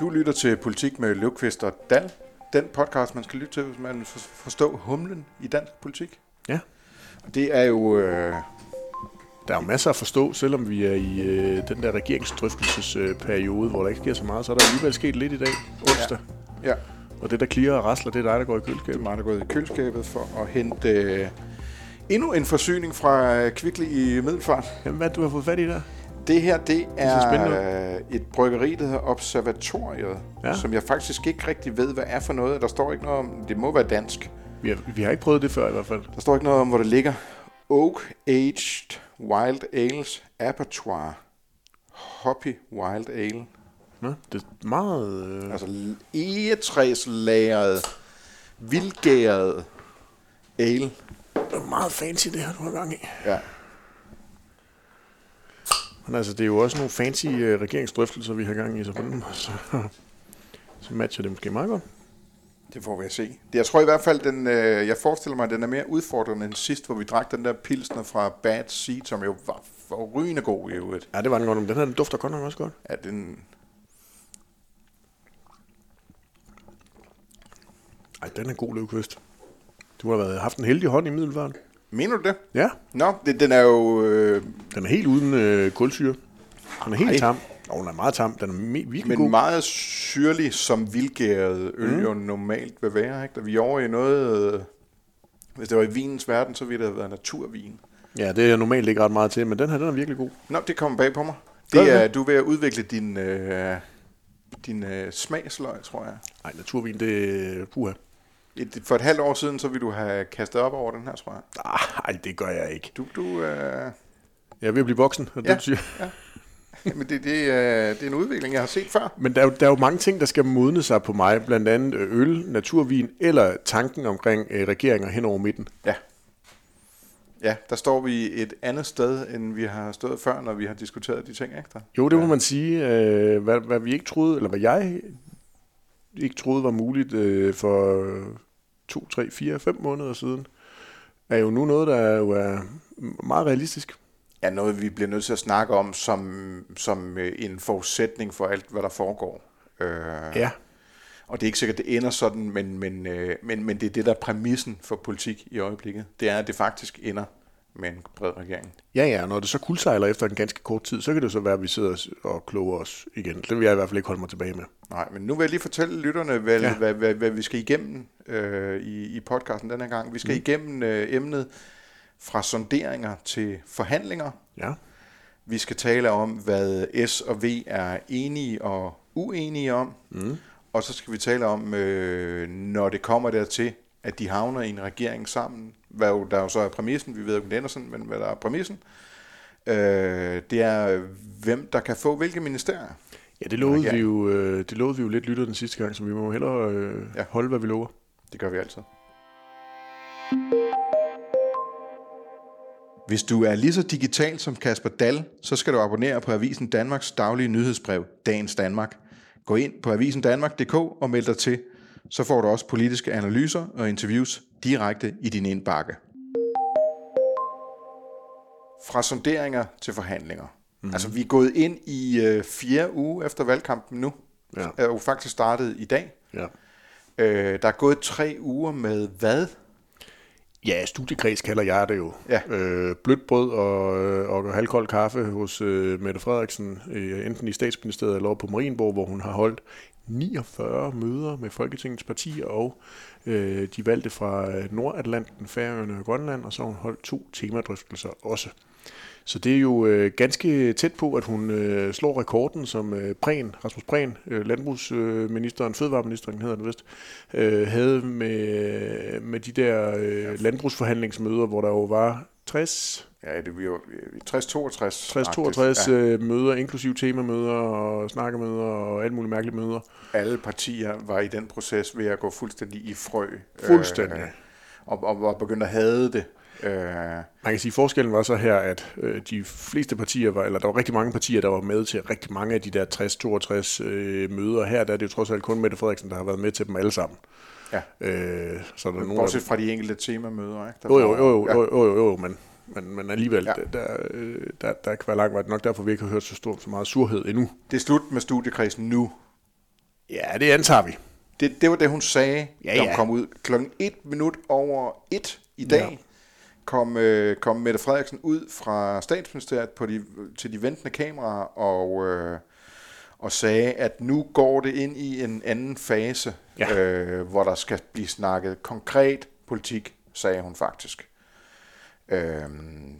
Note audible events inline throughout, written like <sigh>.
Du lytter til Politik med Løvqvist og Dal. Den podcast, man skal lytte til, hvis man vil forstå humlen i dansk politik. Ja. Og det er jo... Øh, Der er jo masser at forstå, selvom vi er i øh, den der regeringsdrøftelsesperiode, hvor der ikke sker så meget, så er der alligevel sket lidt i dag, onsdag. ja, Og det, der klirer og rasler, det er dig, der går i det er køleskabet. mig, der er gået i køleskabet for at hente øh, endnu en forsyning fra øh, Kvickly i Middelfart. Jamen, hvad du har fået fat i der? Det her, det er øh, et bryggeri, der hedder Observatoriet, ja. Ja. som jeg faktisk ikke rigtig ved, hvad er for noget. Der står ikke noget om, det må være dansk. Vi har, vi har ikke prøvet det før i hvert fald. Der står ikke noget om, hvor det ligger. Oak Aged Wild Ales Abattoir. Hoppy Wild Ale. Nå, det er meget... Øh, Altså egetræslagret, vildgæret ale. det er meget fancy, det her, du har gang i. Ja. Men altså, det er jo også nogle fancy øh, regeringsdrøftelser, vi har gang i, så på den måde, så, <laughs> så matcher det måske meget godt. Det får vi at se. Det- Jeg tror i hvert fald, den, øh, jeg forestiller mig, at den er mere udfordrende end sidst, hvor vi drak den der pilsner fra Bad Seed, som jo var forrygende god i øvrigt. Ja, det var den godt, men den her den dufter godt nok også godt. Ja, den, Ej, den er god løvkvist. Du har været, haft en heldig hånd i middelfart. Mener du det? Ja, Nå, det, den er jo... Øh, den er helt uden øh, kulsyre. Den er helt Ej. tam. Og den er meget tam. Den er me- virkelig men god. meget syrlig, som vildgæret øl mm. jo normalt vil være. Ikke? Da vi er over i noget... Øh, hvis det var i vinens verden, så ville det have været naturvin. Ja, det er jeg normalt ikke ret meget til, men den her, den er virkelig god. Nå, det kommer bag på mig. Det er, det? du er ved at udvikle din, øh, din øh, smagsløg, tror jeg. Nej, naturvin, det er puha. Et, for et halvt år siden, så ville du have kastet op over den her, tror jeg. Nej, det gør jeg ikke. Du, du, øh, Jeg er ved at blive voksen, det Ja. betyder. men det, det, er, det er en udvikling, jeg har set før. Men der er, jo, der er jo mange ting, der skal modne sig på mig. Blandt andet øh, øl, naturvin eller tanken omkring øh, regeringer hen over midten. Ja. Ja, der står vi et andet sted, end vi har stået før, når vi har diskuteret de ting, der? Jo, det må man sige. Øh, hvad, hvad vi ikke troede, eller hvad jeg ikke troede var muligt øh, for to, tre, fire, fem måneder siden, er jo nu noget, der jo er meget realistisk. Ja, noget vi bliver nødt til at snakke om som, som øh, en forudsætning for alt, hvad der foregår. Øh, Ja. Og det er ikke sikkert, det ender sådan, men, men, øh, men, men det er det, der er præmissen for politik i øjeblikket. Det er, at det faktisk ender med en bred regering. Ja, ja, når det så kuldsejler efter en ganske kort tid, så kan det så være, at vi sidder og kloger os igen. Det vil jeg i hvert fald ikke holde mig tilbage med. Nej, men nu vil jeg lige fortælle lytterne, hvad, ja. Hvad, hvad, hvad vi skal igennem øh, i, i podcasten denne gang. Vi skal mm. igennem øh, emnet fra sonderinger til forhandlinger. Ja. Vi skal tale om, hvad S og V er enige og uenige om. Mm. Og så skal vi tale om, øh, når det kommer dertil, at de havner i en regering sammen. Hvad jo, der jo så er præmissen, vi ved jo ikke, sådan, men hvad der er præmissen. Øh, det er, hvem der kan få hvilke ministerier. Ja, det lovede, vi jo, øh, det lovede vi jo lidt lytterne sidste gang, så vi må hellere øh, ja. holde, hvad vi lover. Det gør vi altid. Hvis du er lige så digital som Kasper Dal, så skal du abonnere på Avisen Danmarks daglige nyhedsbrev, Dagens Danmark. Gå ind på avisendanmark.dk og meld dig til. Så får du også politiske analyser og interviews direkte i din indbakke. Fra sonderinger til forhandlinger. Mm. Altså, vi er gået ind i øh, fjerde uge efter valgkampen nu. Ja. Er jo faktisk startet i dag. Ja. Øh, der er gået tre uger med hvad? Ja, studiekreds kalder jeg det jo. Ja. Øh, blødt brød og, øh, og halvkold kaffe hos øh, Mette Frederiksen, øh, enten i statsministeriet eller på Marienborg, hvor hun har holdt 49 møder med Folketingets partier og øh, de valgte fra øh, Nordatlanten, Færøerne og Grønland, og så har hun holdt to temadrøftelser også. Så det er jo øh, ganske tæt på, at hun øh, slår rekorden, som øh, Prehn, Rasmus Prehn, øh, landbrugsministeren, øh, fødevareministeren hedder det vist, øh, havde med, øh, med de der øh, landbrugsforhandlingsmøder, hvor der jo var 60, Ja, det bliver jo 60-62. 60-62 Ja. øh, møder, inklusive temamøder og snakkemøder og alle mulige mærkelige møder. Alle partier var i den proces ved at gå fuldstændig i frø. Fuldstændig. Øh, og, og, og begyndte at hade det. Øh, Man kan sige, at forskellen var så her, at øh, de fleste partier var, eller der var rigtig mange partier, der var med til rigtig mange af de der 60-62 øh, møder. Her der er det jo trods alt kun Mette Frederiksen, der har været med til dem alle sammen. ja. Øh, så er der nogle af Bortset fra de enkelte temamøder. Ikke? Der Jo, jo, jo, jo, jo, jo, jo, jo, men men, men alligevel, Ja. ja. der, øh, der, der kan være lang vej. Nok derfor, vi ikke har hørt så, stor, så meget surhed endnu. Det er slut med studiekredsen nu. Ja, det antager vi. Det, det var det, hun sagde, Ja, da hun ja. kom ud. Klokken 1 minut over 1 i dag Ja. kom, øh, kom Mette Frederiksen ud fra statsministeriet på de, til de ventende kameraer og, øh, og sagde, at nu går det ind i en anden fase, Ja. øh, hvor der skal blive snakket konkret politik, sagde hun faktisk øh,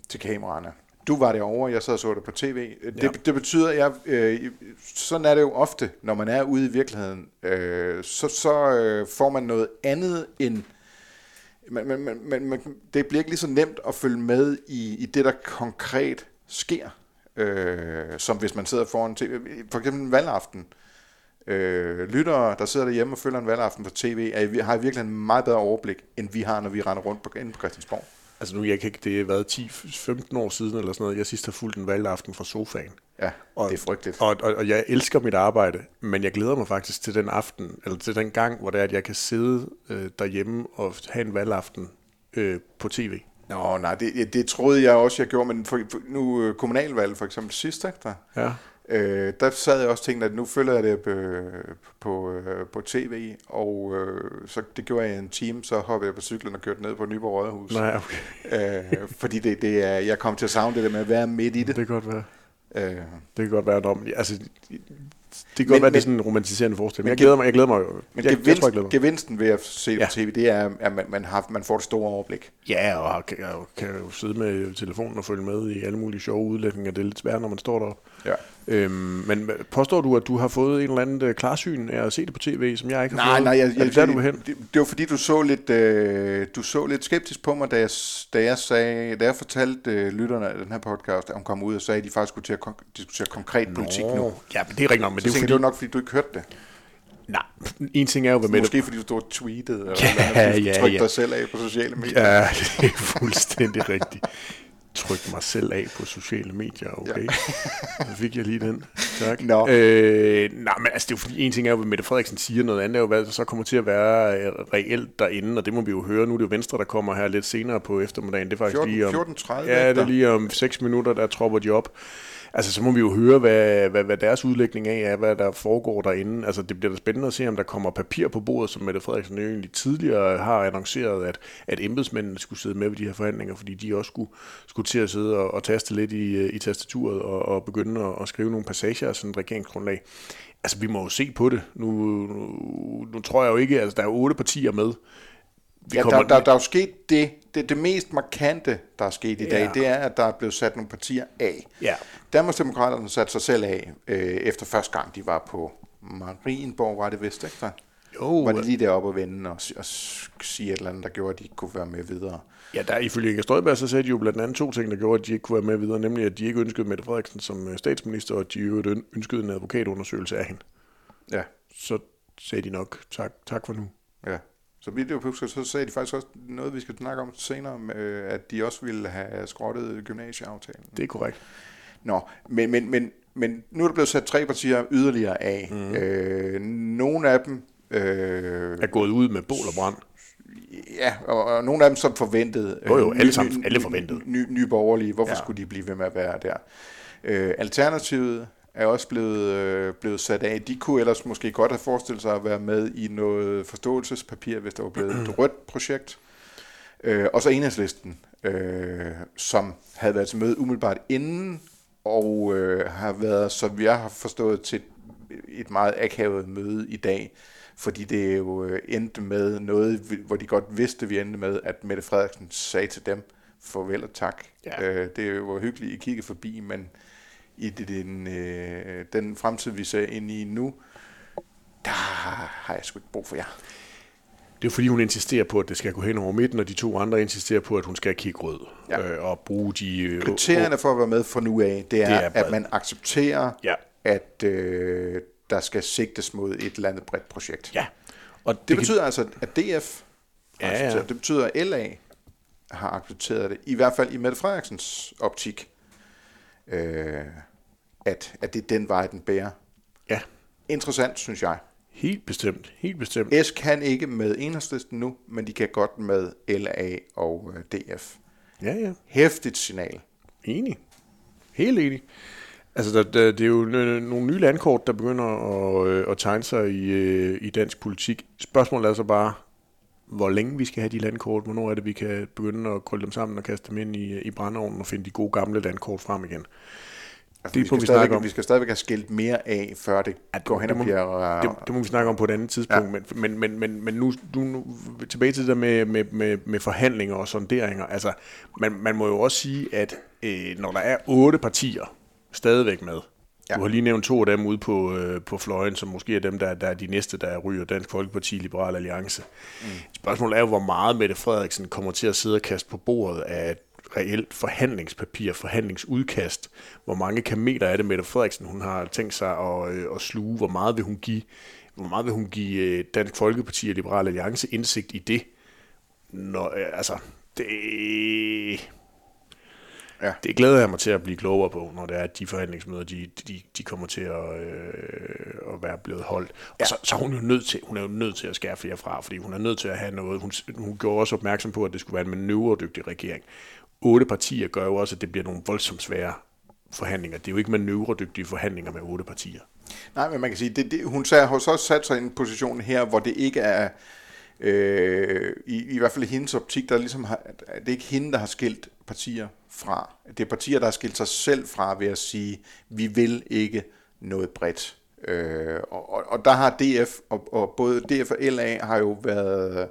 til kameraerne. Du var derovre, jeg sad og så det på tv. Det, Ja. det betyder, at jeg, øh, sådan er det jo ofte, når man er ude i virkeligheden. Øh, så så øh, får man noget andet end... Man, man, man, man, man, det bliver ikke lige så nemt at følge med i, i det, der konkret sker, øh, som hvis man sidder foran tv. For eksempel en valgaften. Øh, lyttere, der sidder derhjemme og følger en valgaften på tv, er, har i virkeligheden en meget bedre overblik, end vi har, når vi render rundt på, inde på Christiansborg. Altså nu, jeg kan ikke, det har været 10-15 år siden eller sådan noget, jeg sidst har fulgt en valgaften fra sofaen. Ja, Og- det er frygteligt. Og, og, og jeg elsker mit arbejde, men jeg glæder mig faktisk til den aften, eller til den gang, hvor det er, at jeg kan sidde øh, derhjemme og have en valgaften øh, på tv. Nå, nej, det, det troede jeg også, jeg gjorde, men for, for, nu øh, kommunalvalg for eksempel sidst, der? Ja. Øh, der sad jeg også og tænkte, at nu følger jeg det på, på, øh, på tv, og øh, så det gjorde jeg i en time, så hoppede jeg på cyklen og kørte ned på Nyborg Rådhus. Nej, okay. Øh, fordi det, det er, jeg kom til at savne det der med at være midt i Det det. kan godt være. Øh, Det kan godt være, om, altså, det kan Men- godt være, det men- er sådan en romantiserende forestilling. men Men jeg glæder mig, jeg glæder mig. jo. men jeg, gevinst, jeg tror, jeg glæder mig. gevinsten ved at se det Ja. på tv, det er, at man, man, har, man får det store overblik. Ja, og kan, kan jo sidde med telefonen og følge med i alle mulige sjove udlægninger. Det er lidt svært, når man står deroppe. Ja. Øhm, men påstår du, at du har fået en eller anden øh, klarsyn af at se det på tv, som jeg ikke har Nej, fået? nej, jeg, jeg, det der, du vil hen? Det, det var fordi, du så lidt, øh, du så lidt skeptisk på mig, da jeg, da jeg, sagde, da jeg fortalte øh, lytterne af den her podcast, at hun kom ud og sagde, at de faktisk skulle til at kon- diskutere konkret politik nu. Ja, men det er rigtigt nok, men Så det er jo det var fordi... nok, fordi du ikke hørte det. Nej, en ting er jo, hvad med Måske fordi du stod og tweetede, eller Ja, eller andet, ja, ja. dig selv af på sociale medier. Ja, <laughs> det er fuldstændig rigtigt. Tryk mig selv af på sociale medier, okay? Så fik jeg lige den. Tak. Nå. Øh, nej, men altså, det er jo fordi, en ting er jo, hvad Mette Frederiksen siger, noget andet er jo, hvad så kommer til at være øh, reelt derinde, og det må vi jo høre. Nu er det jo Venstre, der kommer her lidt senere på eftermiddagen. Det er faktisk 14 lige om... 14.30 Ja, det er lige om 6 minutter, der tropper de op. Altså, så må vi jo høre, hvad, hvad, hvad deres udlægning af er, hvad der foregår derinde. Altså, det bliver da spændende at se, om der kommer papir på bordet, som Mette Frederiksen jo egentlig tidligere har annonceret, at, at embedsmændene skulle sidde med ved de her forhandlinger, fordi de også skulle, skulle til at sidde og, og taste lidt i, i tastaturet og, og begynde at, at skrive nogle passager af sådan et regeringsgrundlag. Altså, vi må jo se på det. Nu, nu, nu tror jeg jo ikke, altså, der er otte partier med. Vi Ja, kommer- der, der, der er jo sket det, det, det mest markante, der er sket i dag, Ja. det er, at der er blevet sat nogle partier af. Ja. Danmarksdemokraterne satte sig selv af, øh, efter første gang, de var på Marienborg, var det vist, ikke? Der? Jo, var de lige deroppe og vende og, og sige et eller andet, der gjorde, at de ikke kunne være med videre. Ja, der ifølge Inger Støjberg, så sagde de jo blandt andet to ting, der gjorde, at de ikke kunne være med videre, nemlig at de ikke ønskede Mette Frederiksen som øh, statsminister, og at de øn- ønskede en advokatundersøgelse af hende. Ja, Så sagde de nok, tak, tak for nu. ja. Så vidt jeg husker, så sagde de faktisk også noget, vi skal snakke om senere, at de også ville have skrottet gymnasieaftalen. Det er korrekt. Nå, men, men, men, men nu er der blevet sat tre partier yderligere af. Mm. Øh, nogle af dem, øh, Er gået ud med bål og brand. ja, og, og nogle af dem som forventede. Jo, jo, Øh, alle sammen- alle ny- forventede. Ny, ny borgerlige, hvorfor ja. skulle de blive ved med at være der? Øh, Alternativet er også blevet, øh, blevet sat af. De kunne ellers måske godt have forestillet sig at være med i noget forståelsespapir, hvis der var blevet et <clears throat> rødt projekt. Øh, og så enhedslisten, øh, som havde været til møde umiddelbart inden, og øh, har været, som jeg har forstået, til et meget akavet møde i dag, fordi det jo øh, endte med noget, hvor de godt vidste, vi endte med, at Mette Frederiksen sagde til dem, farvel og tak. Ja. Øh, det var hyggeligt, I kiggede forbi, men i det, den, øh, den fremtid, vi ser ind i nu, der har jeg sgu ikke brug for jer. Det er fordi, hun insisterer på, at det skal gå hen over midten, og de to andre insisterer på, at hun skal kigge rød. Ja. Øh, og bruge de... Øh, Kriterierne for at være med fra nu af, det er, Det er det at man accepterer, Ja. at øh, der skal sigtes mod et eller andet bredt projekt. Ja. Og Det kan- betyder altså, at DF Ja, har ja. accepteret. Det betyder, at LA har accepteret det. I hvert fald i Mette Frederiksens optik. Øh, at, at det er den vej, den bærer. Ja, Interessant, synes jeg. helt bestemt. Helt bestemt. S kan ikke med enhedslisten nu, men de kan godt med LA og øh, DF. Ja, ja. Hæftigt signal. Enig. Helt enig. Altså, der, der, det er jo nogle nye landkort, der begynder at, øh, at tegne sig i, øh, i dansk politik. Spørgsmålet er så bare, hvor længe vi skal have de landkort, hvornår er det, vi kan begynde at krølle dem sammen og kaste dem ind i, i brændeovnen og finde de gode gamle landkort frem igen. Altså, det vi, skal vi, stadigvæk, om. vi skal stadigvæk have skilt mere af, før det ja, går hen og bliver... Det, det må vi snakke om på et andet tidspunkt, ja. men, men, men, men, men nu, nu, nu tilbage til det der med, med, med, med forhandlinger og sonderinger. Altså, man, man må jo også sige, at øh, når der er otte partier stadigvæk med, Ja. Du har lige nævnt to af dem ude på, øh, på fløjen, som måske er dem, der, der er de næste, der ryger Dansk Folkeparti, Liberal Alliance. Mm. Spørgsmålet er jo, hvor meget Mette Frederiksen kommer til at sidde og kaste på bordet af reelt forhandlingspapir, forhandlingsudkast. Hvor mange kameler er det, Mette Frederiksen hun har tænkt sig at, øh, at sluge? Hvor meget vil hun give, hvor meget vil hun give øh, Dansk Folkeparti og Liberal Alliance indsigt i det? Når, øh, altså, det, Ja. Det glæder jeg mig til at blive klogere på, når det er, at de forhandlingsmøder, de, de, de kommer til at, øh, at være blevet holdt. Og ja. så, så hun er jo nødt til, hun er jo nødt til at skære flere fra, fordi hun er nødt til at have noget. Hun, hun gjorde også opmærksom på, at det skulle være en manøvredygtig regering. Otte partier gør jo også, at det bliver nogle voldsomt svære forhandlinger. Det er jo ikke manøvredygtige forhandlinger med otte partier. Nej, men man kan sige, det, det, hun har også sat sig i en position her, hvor det ikke er, øh, i, i hvert fald i hendes optik, der ligesom har, det er ikke hende, der har skilt partier fra. Det er partier, der har skilt sig selv fra ved at sige, vi vil ikke noget bredt. Øh, og, og, og der har DF, og, og både DF og LA har jo været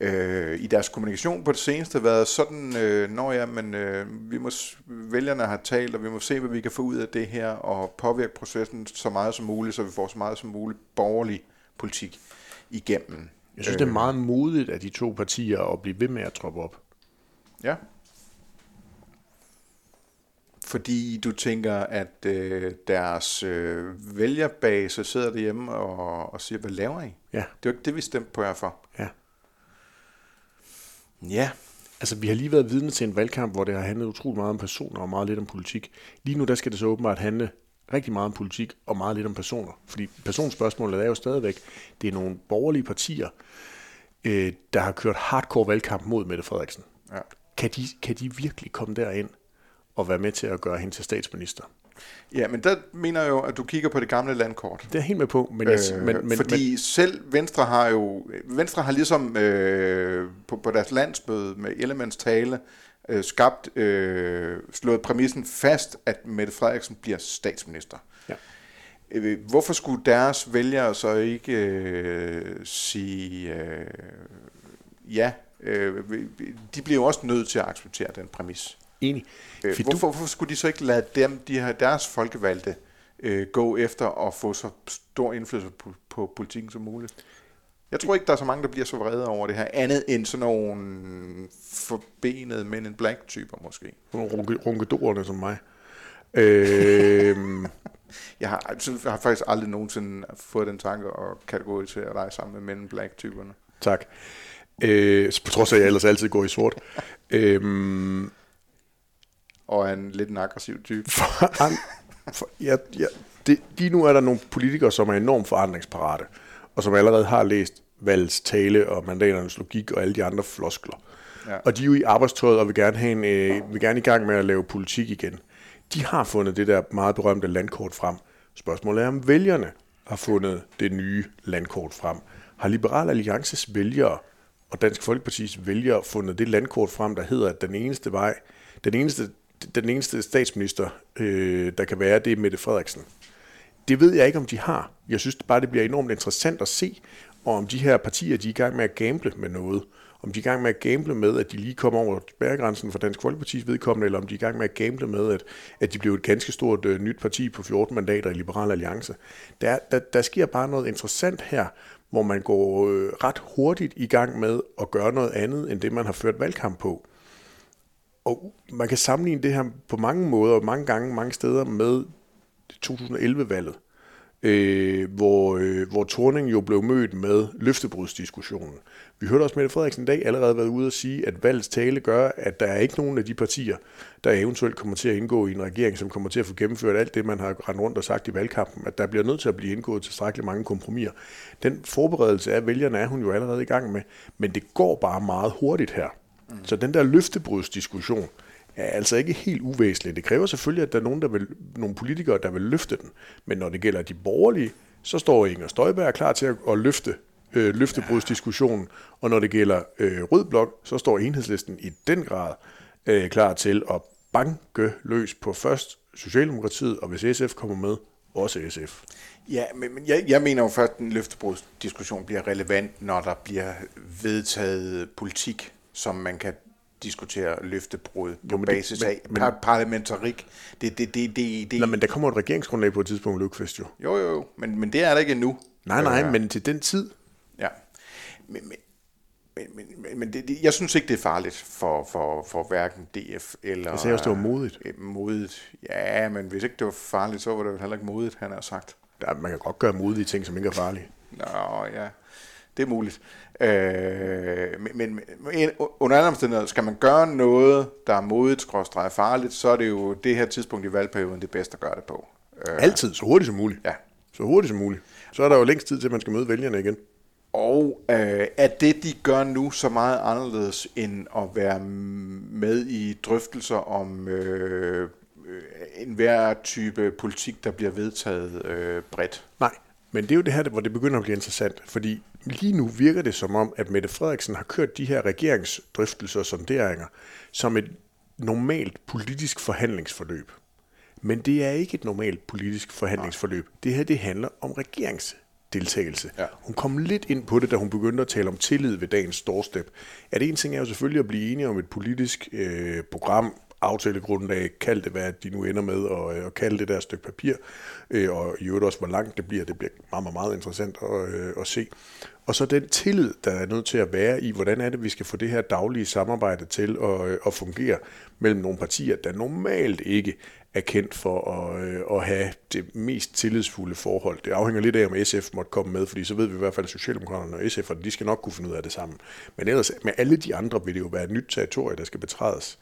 øh, i deres kommunikation på det seneste været sådan, øh, når ja, men øh, vi må, vælgerne har talt, og vi må se, hvad vi kan få ud af det her, og påvirke processen så meget som muligt, så vi får så meget som muligt borgerlig politik igennem. Jeg synes, øh, det er meget modigt af de to partier at blive ved med at troppe op. Ja. Fordi du tænker, at øh, deres øh, vælgerbase sidder derhjemme og, og siger, hvad laver I? Ja. Det er jo ikke det, vi stemte på jer for. Ja. Ja. Altså, vi har lige været vidne til en valgkamp, hvor det har handlet utrolig meget om personer og meget lidt om politik. Lige nu, der skal det så åbenbart handle rigtig meget om politik og meget lidt om personer. Fordi personspørgsmålet er jo stadigvæk, det er nogle borgerlige partier, øh, der har kørt hardcore valgkamp mod Mette Frederiksen. Ja. Kan, de, kan de virkelig komme derind og være med til at gøre hende til statsminister? Ja, men der mener jeg jo, at du kigger på det gamle landkort. Det er helt med på. Men jeg, øh, men, men, fordi men, selv Venstre har jo, Venstre har ligesom øh, på, på deres landsmøde med Elements tale, øh, skabt, øh, slået præmissen fast, at Mette Frederiksen bliver statsminister. Ja. Øh, hvorfor skulle deres vælgere så ikke øh, sige øh, ja? Øh, de bliver jo også nødt til at acceptere den præmis. Enig. Øh, hvorfor, hvorfor skulle de så ikke lade dem, de her, deres folkevalgte, øh, gå efter at få så stor indflydelse på, på politikken som muligt? Jeg tror ikke, der er så mange, der bliver så vrede over det her, andet end sådan nogle forbenede men en black typer måske. Nogle runkedorerne som mig. Øh... <laughs> jeg, har, jeg har faktisk aldrig nogensinde fået den tanke at kategorisere dig sammen med men black typerne. Tak. Øh, på trods af, at jeg ellers altid går i sort. øh, og er en lidt en aggressiv type. <laughs> For, for, ja, ja, det, lige nu er der nogle politikere, som er enormt forandringsparate, og som allerede har læst valgets tale og mandaternes logik og alle de andre floskler. Ja. Og de er jo i arbejdstøjet og vil gerne, have en, øh, vil gerne i gang med at lave politik igen. De har fundet det der meget berømte landkort frem. Spørgsmålet er, om vælgerne har fundet det nye landkort frem. Har Liberal Alliances vælgere og Dansk Folkepartis vælgere fundet det landkort frem, der hedder, at den eneste vej, den eneste den eneste statsminister, øh, der kan være, det er Mette Frederiksen. Det ved jeg ikke, om de har. Jeg synes bare, det bliver enormt interessant at se, og om de her partier, de er i gang med at gamble med noget. Om de er i gang med at gamble med, at de lige kommer over spærregrænsen for Dansk Folkepartis vedkommende, eller om de er i gang med at gamble med, at, at de bliver et ganske stort øh, nyt parti på 14 mandater i Liberal Alliance. Der, der, der sker bare noget interessant her, hvor man går øh, ret hurtigt i gang med at gøre noget andet, end det man har ført valgkamp på. Og man kan sammenligne det her på mange måder, mange gange, mange steder med 2011-valget, øh, hvor, øh, hvor Torning jo blev mødt med løftebrudsdiskussionen. Vi hørte også Mette Frederiksen i dag allerede været ude at sige, at valgets tale gør, at der er ikke nogen af de partier, der eventuelt kommer til at indgå i en regering, som kommer til at få gennemført alt det, man har rendt rundt og sagt i valgkampen, at der bliver nødt til at blive indgået tilstrækkeligt mange kompromiser. Den forberedelse af vælgerne er hun jo allerede i gang med, men det går bare meget hurtigt her. Mm. Så den der løftebrudsdiskussion er altså ikke helt uvæsentlig. Det kræver selvfølgelig, at der er nogen, der vil, nogle politikere, der vil løfte den. Men når det gælder de borgerlige, så står Inger Støjberg klar til at, at løfte øh, løftebrudsdiskussionen, og når det gælder øh, Rød Blok, så står enhedslisten i den grad øh, klar til at banke løs på først Socialdemokratiet, og hvis SF kommer med, også SF. Ja, men, men jeg, jeg mener jo først, at den løftebrudsdiskussion bliver relevant, når der bliver vedtaget politik, som man kan diskutere løftebrud på jo, basis det, af men, parlamentarik. Det, det, det, det, det, nej, men der kommer et regeringsgrundlag på et tidspunkt, Løkfest jo. Jo, jo, jo, men, men det er der ikke endnu. Nej, nej, øh, men til den tid. Ja, men, men, men, men, men det, det, jeg synes ikke, det er farligt for, for, for hverken DF eller... Jeg sagde også, det var modigt. Øh, modigt. Ja, men hvis ikke det var farligt, så var det heller ikke modigt, han har sagt. Ja, man kan godt gøre modige ting, som ikke er farlige. Nå, ja. Det er muligt. Øh, men, men under alle omstændigheder, skal man gøre noget, der er modigt, skråstreget farligt, så er det jo det her tidspunkt i valgperioden det bedste at gøre det på. Øh, Altid, så hurtigt som muligt. Ja. Så hurtigt som muligt. Så er der jo længst tid til, at man skal møde vælgerne igen. Og øh, er det, de gør nu, så meget anderledes end at være med i drøftelser om øh, øh enhver type politik, der bliver vedtaget øh, bredt? Nej, men det er jo det her, hvor det begynder at blive interessant, fordi lige nu virker det som om, at Mette Frederiksen har kørt de her regeringsdrøftelser og sonderinger som et normalt politisk forhandlingsforløb. Men det er ikke et normalt politisk forhandlingsforløb. Det her, det handler om regeringsdeltagelse. Ja. Hun kom lidt ind på det, da hun begyndte at tale om tillid ved dagens doorstep. At en ting er jo selvfølgelig at blive enige om et politisk øh, program, aftalegrundlag, kald det hvad de nu ender med, og, øh, og kald det der stykke papir, øh, og i øvrigt også, hvor langt det bliver, det bliver meget, meget, meget interessant at, øh, at se. Og så den tillid, der er nødt til at være i, hvordan er det, vi skal få det her daglige samarbejde til at, øh, at fungere mellem nogle partier, der normalt ikke er kendt for at, øh, at have det mest tillidsfulde forhold. Det afhænger lidt af, om SF måtte komme med, fordi så ved vi i hvert fald, at Socialdemokraterne og SF, de skal nok kunne finde ud af det sammen. Men ellers med alle de andre vil det jo være et nyt territorie, der skal betrædes.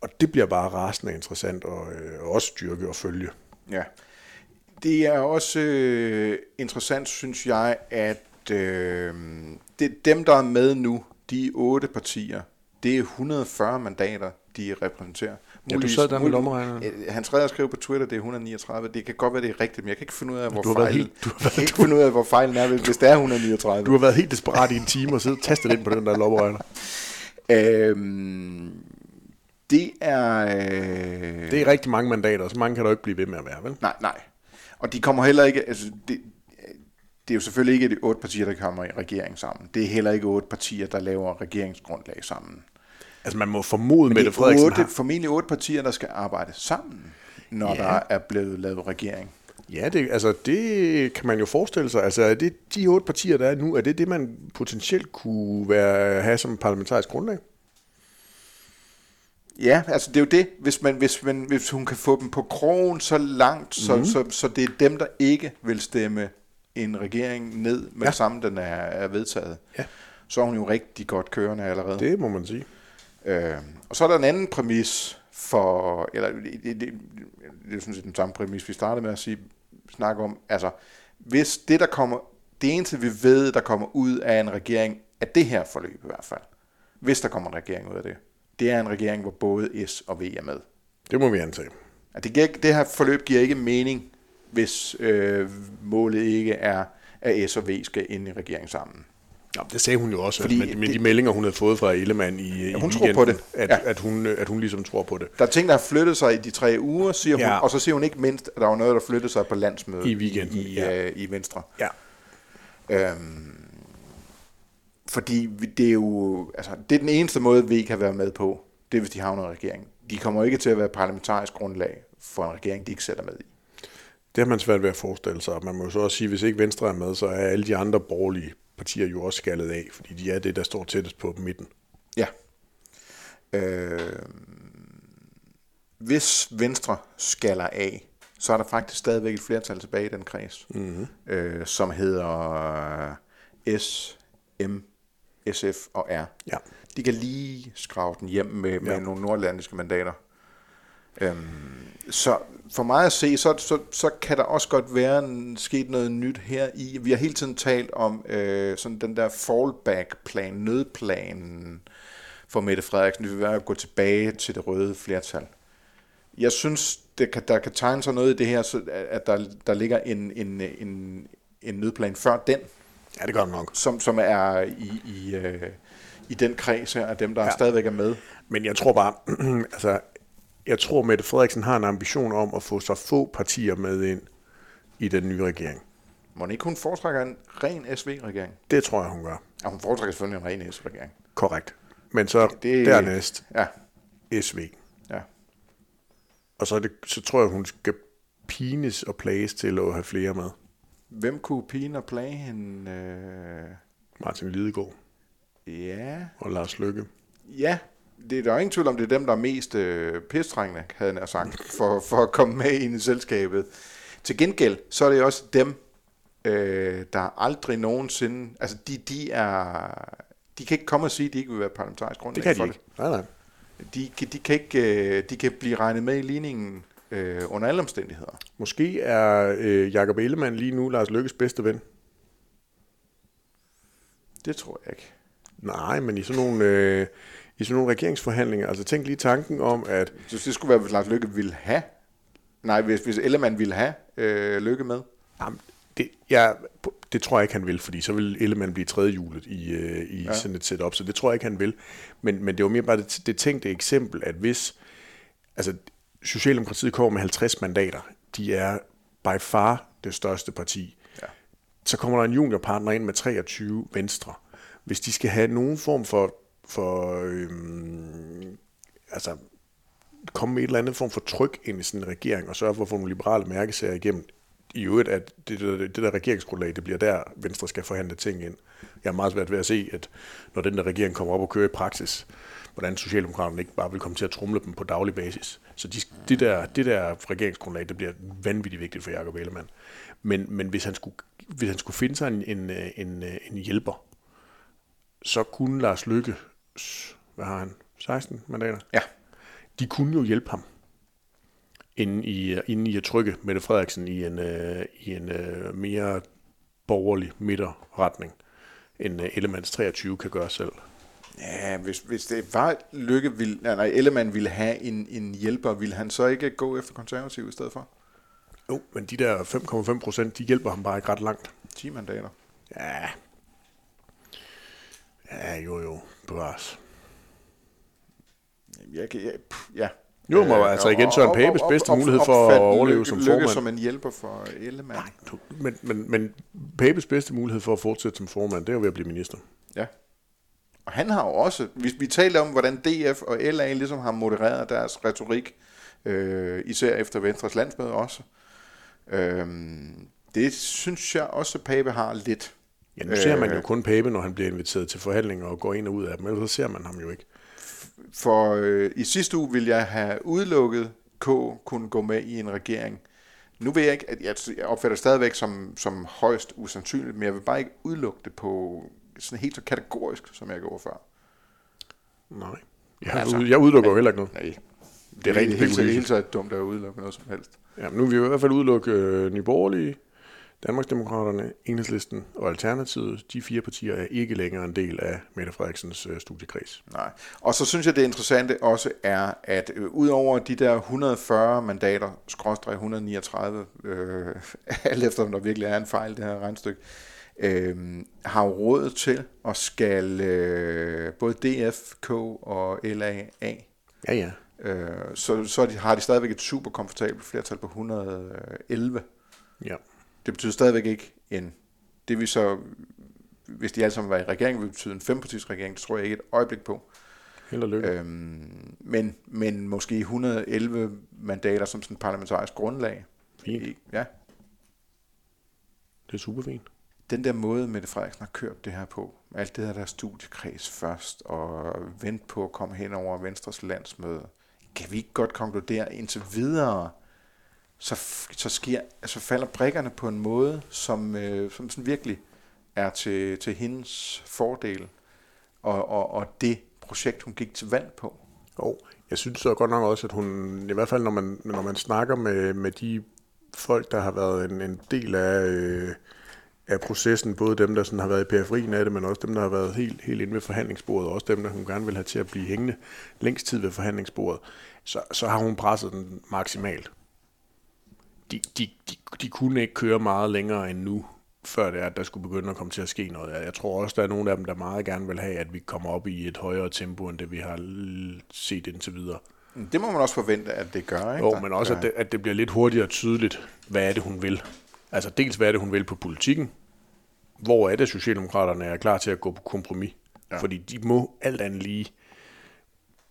Og det bliver bare rasende interessant og, øh, også styrke og følge. Ja. Det er også øh, interessant, synes jeg, at øh, det, dem, der er med nu, de otte partier, det er 140 mandater, de repræsenterer. Ja, du sad der med lommeregneren. Hans Redder skrev på Twitter, det er 139. Det kan godt være, det er rigtigt, men jeg kan ikke finde ud af, hvor, fejlen, helt, du har været, ikke finde ud af, hvor fejlen er, hvis det er 139. Du har været helt desperat i en time og siddet og tastet ind på den der lommeregner. <laughs> øhm, det er... Øh... Det er rigtig mange mandater, så mange kan du ikke blive ved med at være, vel? Nej, nej. Og de kommer heller ikke... Altså, det, det er jo selvfølgelig ikke de otte partier, der kommer i regering sammen. Det er heller ikke otte partier, der laver regeringsgrundlag sammen. Altså man må formode, med det Frederiksen otte, har... formentlig otte partier, der skal arbejde sammen, når ja. der er blevet lavet regering. Ja, det, altså det kan man jo forestille sig. Altså er det de otte partier, der er nu, er det det, man potentielt kunne være, have som parlamentarisk grundlag? Ja, altså det er jo det, hvis, man, hvis, man, hvis hun kan få dem på krogen så langt, så, mm. så, så, så det er dem, der ikke vil stemme en regering ned med ja. samme, den er, er vedtaget. Ja. Så er hun jo rigtig godt kørende allerede. Det må man sige. Øh, og så er der en anden præmis for, eller det, det, det, det er sådan set den samme præmis, vi startede med at sige, snakke om, altså hvis det der kommer, det eneste vi ved, der kommer ud af en regering, er det her forløb i hvert fald, hvis der kommer en regering ud af det, det er en regering, hvor både S og V er med. Det må vi antage. At det, giver, det her forløb giver ikke mening, hvis øh, målet ikke er, at S og V skal ind i regeringen sammen. Ja, det sagde hun jo også, Fordi med, med det, de meldinger, hun havde fået fra Ellemann i, ja, hun i tror på det. At, ja. at, hun, at hun ligesom tror på det. Der er ting, der har flyttet sig i de tre uger, siger hun, ja. og så siger hun ikke mindst, at der var noget, der flyttede sig på landsmødet i, weekenden, i, ja. øh, i Venstre. Ja. Øhm, fordi det er jo, altså, det er den eneste måde, vi kan være med på, det er, hvis de havner i regering. De kommer ikke til at være parlamentarisk grundlag for en regering, de ikke sætter med i. Det har man svært ved at forestille sig. Man må jo så også sige, at hvis ikke Venstre er med, så er alle de andre borgerlige partier jo også skaldet af, fordi de er det, der står tættest på midten. Ja. Øh, hvis Venstre skaller af, så er der faktisk stadigvæk et flertal tilbage i den kreds, mm-hmm. øh, som hedder S, M, SF og R. Ja. De kan lige skrave den hjem med, med ja. nogle nordlandiske mandater. Øhm, så for mig at se, så, så, så kan der også godt være en, sket noget nyt her i. Vi har hele tiden talt om øh, sådan den der fallback-plan, nødplanen for Mette Frederiksen, det vil være at gå tilbage til det røde flertal. Jeg synes, det kan, der kan tegne sig noget i det her, så at der, der ligger en, en, en, en nødplan før den, Ja, det gør det nok. som, som er i, i, øh, i den kreds her af dem, der ja. Stadigvæk er med. Men jeg tror bare, <clears throat> altså, jeg tror, Mette Frederiksen har en ambition om at få så få partier med ind i den nye regering. Må ikke hun foretrækker en ren SV-regering? Det tror jeg, hun gør. Ja, hun foretrækker selvfølgelig en ren SV-regering. Korrekt. Men så Det- det... dernæst Ja, SV. ja. Og så, det, så tror jeg, hun skal pines og plages til at have flere med. Hvem kunne pine og plage hende? Øh... Martin Lidegaard Ja, og Lars Lykke. ja. Det er der er ingen tvivl om, det er dem, der er mest øh, pistrængende, havde nær sagt, for, for at komme med ind i selskabet. Til gengæld, så er det også dem, øh, der aldrig nogensinde, altså de, de er, de kan ikke komme og sige, at de ikke vil være parlamentarisk grundlag Det kan for de ikke. Nej, nej. det. De, de, kan ikke, øh, de kan blive regnet med i ligningen øh, under alle omstændigheder. Måske er øh, Jakob Ellemann lige nu Lars Lykkes bedste ven. Det tror jeg ikke. Nej, men i sådan nogle, øh, i sådan nogle regeringsforhandlinger, altså tænk lige tanken om, at Så det skulle være, hvis Lars Lykke ville have, nej, hvis, hvis Ellemann ville have øh, Lykke med. Jamen, det, ja, det tror jeg ikke, han vil, fordi så vil Ellemann blive tredje hjulet i, øh, i ja. sådan et setup, så det tror jeg ikke, han vil. Men, men det var mere bare det, det tænkte eksempel, at hvis altså, Socialdemokratiet kommer med 50 mandater, de er by far det største parti, Ja. så kommer der en juniorpartner ind med 23 venstre. Hvis de skal have nogen form for, for øhm, altså, komme med et eller andet form for tryk ind i sådan en regering, og sørge for at få nogle liberale mærkesager igennem, i øvrigt, at det, det, det der regeringsgrundlag, det bliver der, Venstre skal forhandle ting ind. Jeg er meget svært ved at se, at når den der regering kommer op og kører i praksis, hvordan Socialdemokraterne ikke bare vil komme til at trumle dem på daglig basis. Så de, det, der, det der regeringsgrundlag, det bliver vanvittigt vigtigt for Jacob Ellemann. Men, men hvis, han skulle, hvis han skulle finde sig en, en, en, en hjælper, så kunne Lars Lykke, hvad har han, 16 mandater? Ja. De kunne jo hjælpe ham inden i, inden i at trykke Mette Frederiksen i en, øh, i en øh, mere borgerlig midterretning, end øh, Ellemanns 23 kan gøre selv. Ja, hvis, hvis det var Lykke, ville, nej, nej, Ellemann ville have en, en hjælper, ville han så ikke gå efter konservativ i stedet for? Jo, men de der 5,5 procent, de hjælper ham bare ikke ret langt. 10 mandater. Ja. Ja, jo jo, bevares. Jeg, kan- jeg, pff, ja. Jo, men altså igen, Søren Papes bedste mulighed for at overleve som Lykke formand. som en hjælper for Ellemann. Du- Men, men, men Papes bedste mulighed for at fortsætte som formand, det er jo ved at blive minister. Ja. Og han har jo også, hvis vi taler om, hvordan DF og LA ligesom har modereret deres retorik, øh, især efter Venstres landsmøde også, øh, det synes jeg også, Pape har lidt. Ja, nu ser man jo Øh. kun Pape, når han bliver inviteret til forhandlinger og går ind og ud af dem, ellers så ser man ham jo ikke. For øh, i sidste uge ville jeg have udelukket K kunne gå med i en regering. Nu vil jeg ikke, at jeg, jeg opfatter det stadigvæk som, som højst usandsynligt, men jeg vil bare ikke udelukke det på sådan helt så kategorisk, som jeg gjorde før. Nej. Jeg, Altså, jeg udelukker jo heller ikke noget. Nej, Det er rent helt, helt, helt så dumt at udelukke noget som helst. Ja, men nu vil vi i hvert fald udelukke øh, Nye Borgerlige, Danmarksdemokraterne, Enhedslisten og Alternativet. De fire partier er ikke længere en del af Mette Frederiksens øh, studiekreds. Nej. Og så synes jeg, det interessante også er, at øh, udover de der 140 mandater, skråstrej 139, øh, <laughs> alt efter om der virkelig er en fejl, det her regnstykke, øh, har jo råd til at skal øh, både DF, K og LA af. Ja, ja. Øh, så så de, har de stadigvæk et super komfortabelt flertal på 111. ja. Det betyder stadigvæk ikke en... Det vil så, hvis de alle sammen var i regering, vil betyde en fempartis regering. Det tror jeg ikke et øjeblik på. Held og lykke. Øhm, men, men måske 111 mandater som sådan parlamentarisk grundlag. Fint. Ja, Det er super fint den der måde, Mette Frederiksen har kørt det her på, alt det her der studiekreds først, og vent på at komme hen over Venstres landsmøde, kan vi ikke godt konkludere indtil videre, så, så, sker, så falder brikkerne på en måde, som, øh, som sådan virkelig er til, til hendes fordel, og, og, og det projekt, hun gik til valg på. Og jeg synes så godt nok også, at hun, i hvert fald når man, når man snakker med, med de folk, der har været en, en del af, øh, af processen, både dem, der sådan har været i periferien af det, men også dem, der har været helt, helt inde ved forhandlingsbordet, og også dem, der hun gerne vil have til at blive hængende længst tid ved forhandlingsbordet, så, så har hun presset den maksimalt. De, de, de, de kunne ikke køre meget længere end nu, før det er, at der skulle begynde at komme til at ske noget. Jeg tror også, der er nogle af dem, der meget gerne vil have, at vi kommer op i et højere tempo, end det vi har set indtil videre. Det må man også forvente, at det gør, ikke? Jo, men også, at det, at det bliver lidt hurtigere tydeligt, hvad er det, hun vil. Altså dels, hvad er det, hun vil på politikken, hvor er det, Socialdemokraterne er klar til at gå på kompromis. Ja. Fordi de må alt andet lige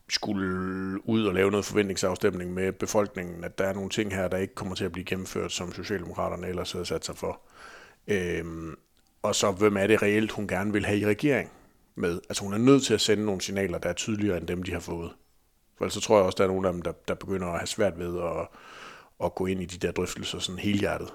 skulle ud og lave noget forventningsafstemning med befolkningen, at der er nogle ting her, der ikke kommer til at blive gennemført, som Socialdemokraterne ellers havde sat sig for. Øhm, og så, hvem er det reelt, hun gerne vil have i regering med? Altså, hun er nødt til at sende nogle signaler, der er tydeligere end dem, de har fået. For ellers så tror jeg også, der er nogle af dem, der, der begynder at have svært ved at, at gå ind i de der drøftelser sådan helhjertet.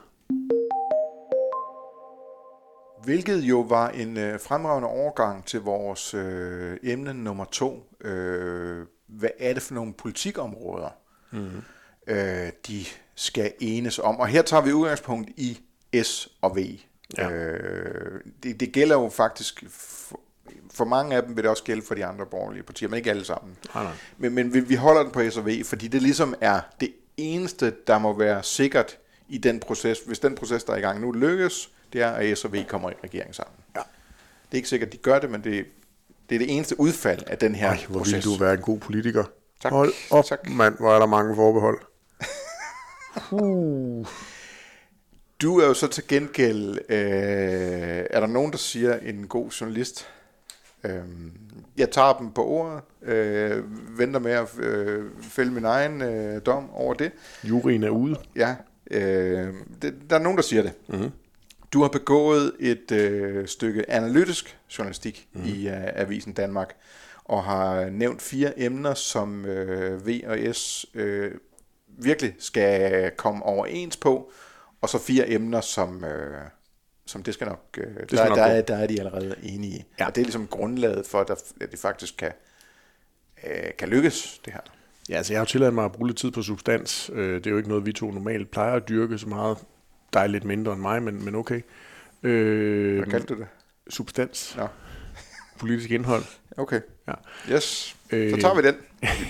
Hvilket jo var en øh, fremragende overgang til vores øh, emne nummer to. Øh, hvad er det for nogle politikområder, mm-hmm. øh, de skal enes om? Og her tager vi udgangspunkt i S og V. Ja. Øh, det, det gælder jo faktisk, for, for mange af dem vil det også gælde for de andre borgerlige partier, men ikke alle sammen. Nej, nej. Men, men vi, vi holder den på S og V, fordi det ligesom er det eneste, der må være sikkert i den proces. Hvis den proces, der er i gang nu, lykkes, det er, at S og V kommer i regering sammen. Ja. Det er ikke sikkert, at de gør det, men det, det er det eneste udfald af den her Ej, hvor proces. vil du være en god politiker. Tak. Hold op, Tak. mand, hvor er der mange forbehold. <laughs> Du er jo så til gengæld, øh, er der nogen, der siger en god journalist? Øh, jeg tager dem på ordet, øh, venter med at øh, fælde min egen øh, dom over det. Juryen er ude. Ja, øh, det, der er nogen, der siger det. Mhm. Du har begået et øh, stykke analytisk journalistik mm. i øh, Avisen Danmark, og har nævnt fire emner, som øh, V og S øh, virkelig skal komme overens på, og så fire emner, som, øh, som det skal nok, øh, det skal der, nok der, er, der er de allerede enige i. Ja. Og det er ligesom grundlaget for, at, der, at det faktisk kan, øh, kan lykkes, det her. Ja, altså jeg har tilladt mig at bruge lidt tid på substans. Øh, Det er jo ikke noget, vi to normalt plejer at dyrke så meget. Dig er lidt mindre end mig, men, men okay. Øh, Hvad kaldte du det? substans. Nå. <laughs> Politisk indhold. Okay. Ja. Yes. Så Øh. tager vi den.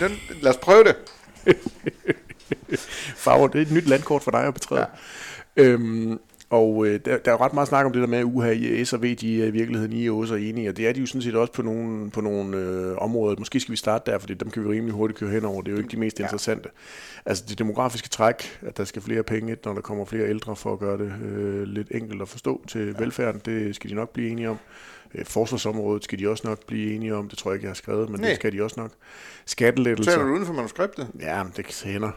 den. Lad os prøve det. <laughs> Farver, det er et nyt landkort for dig at betræde. Ja. Øhm, og øh, der, der er jo ret meget snak om det der med, at uha, i S og V, de er i virkeligheden I er også enige, og det er de jo sådan set også på nogle, på nogle øh, områder. Måske skal vi starte der, fordi dem kan vi rimelig hurtigt køre hen over. Det er jo ikke de mest Ja. interessante. Altså det demografiske træk, at der skal flere penge, når der kommer flere ældre for at gøre det øh, lidt enkelt at forstå til ja. velfærden, det skal de nok blive enige om. Øh, Forsvarsområdet skal de også nok blive enige om, det tror jeg ikke, jeg har skrevet, men Nej. det skal de også nok. Skattelettelser. Taler du uden for manuskriptet? Ja, men det hænder.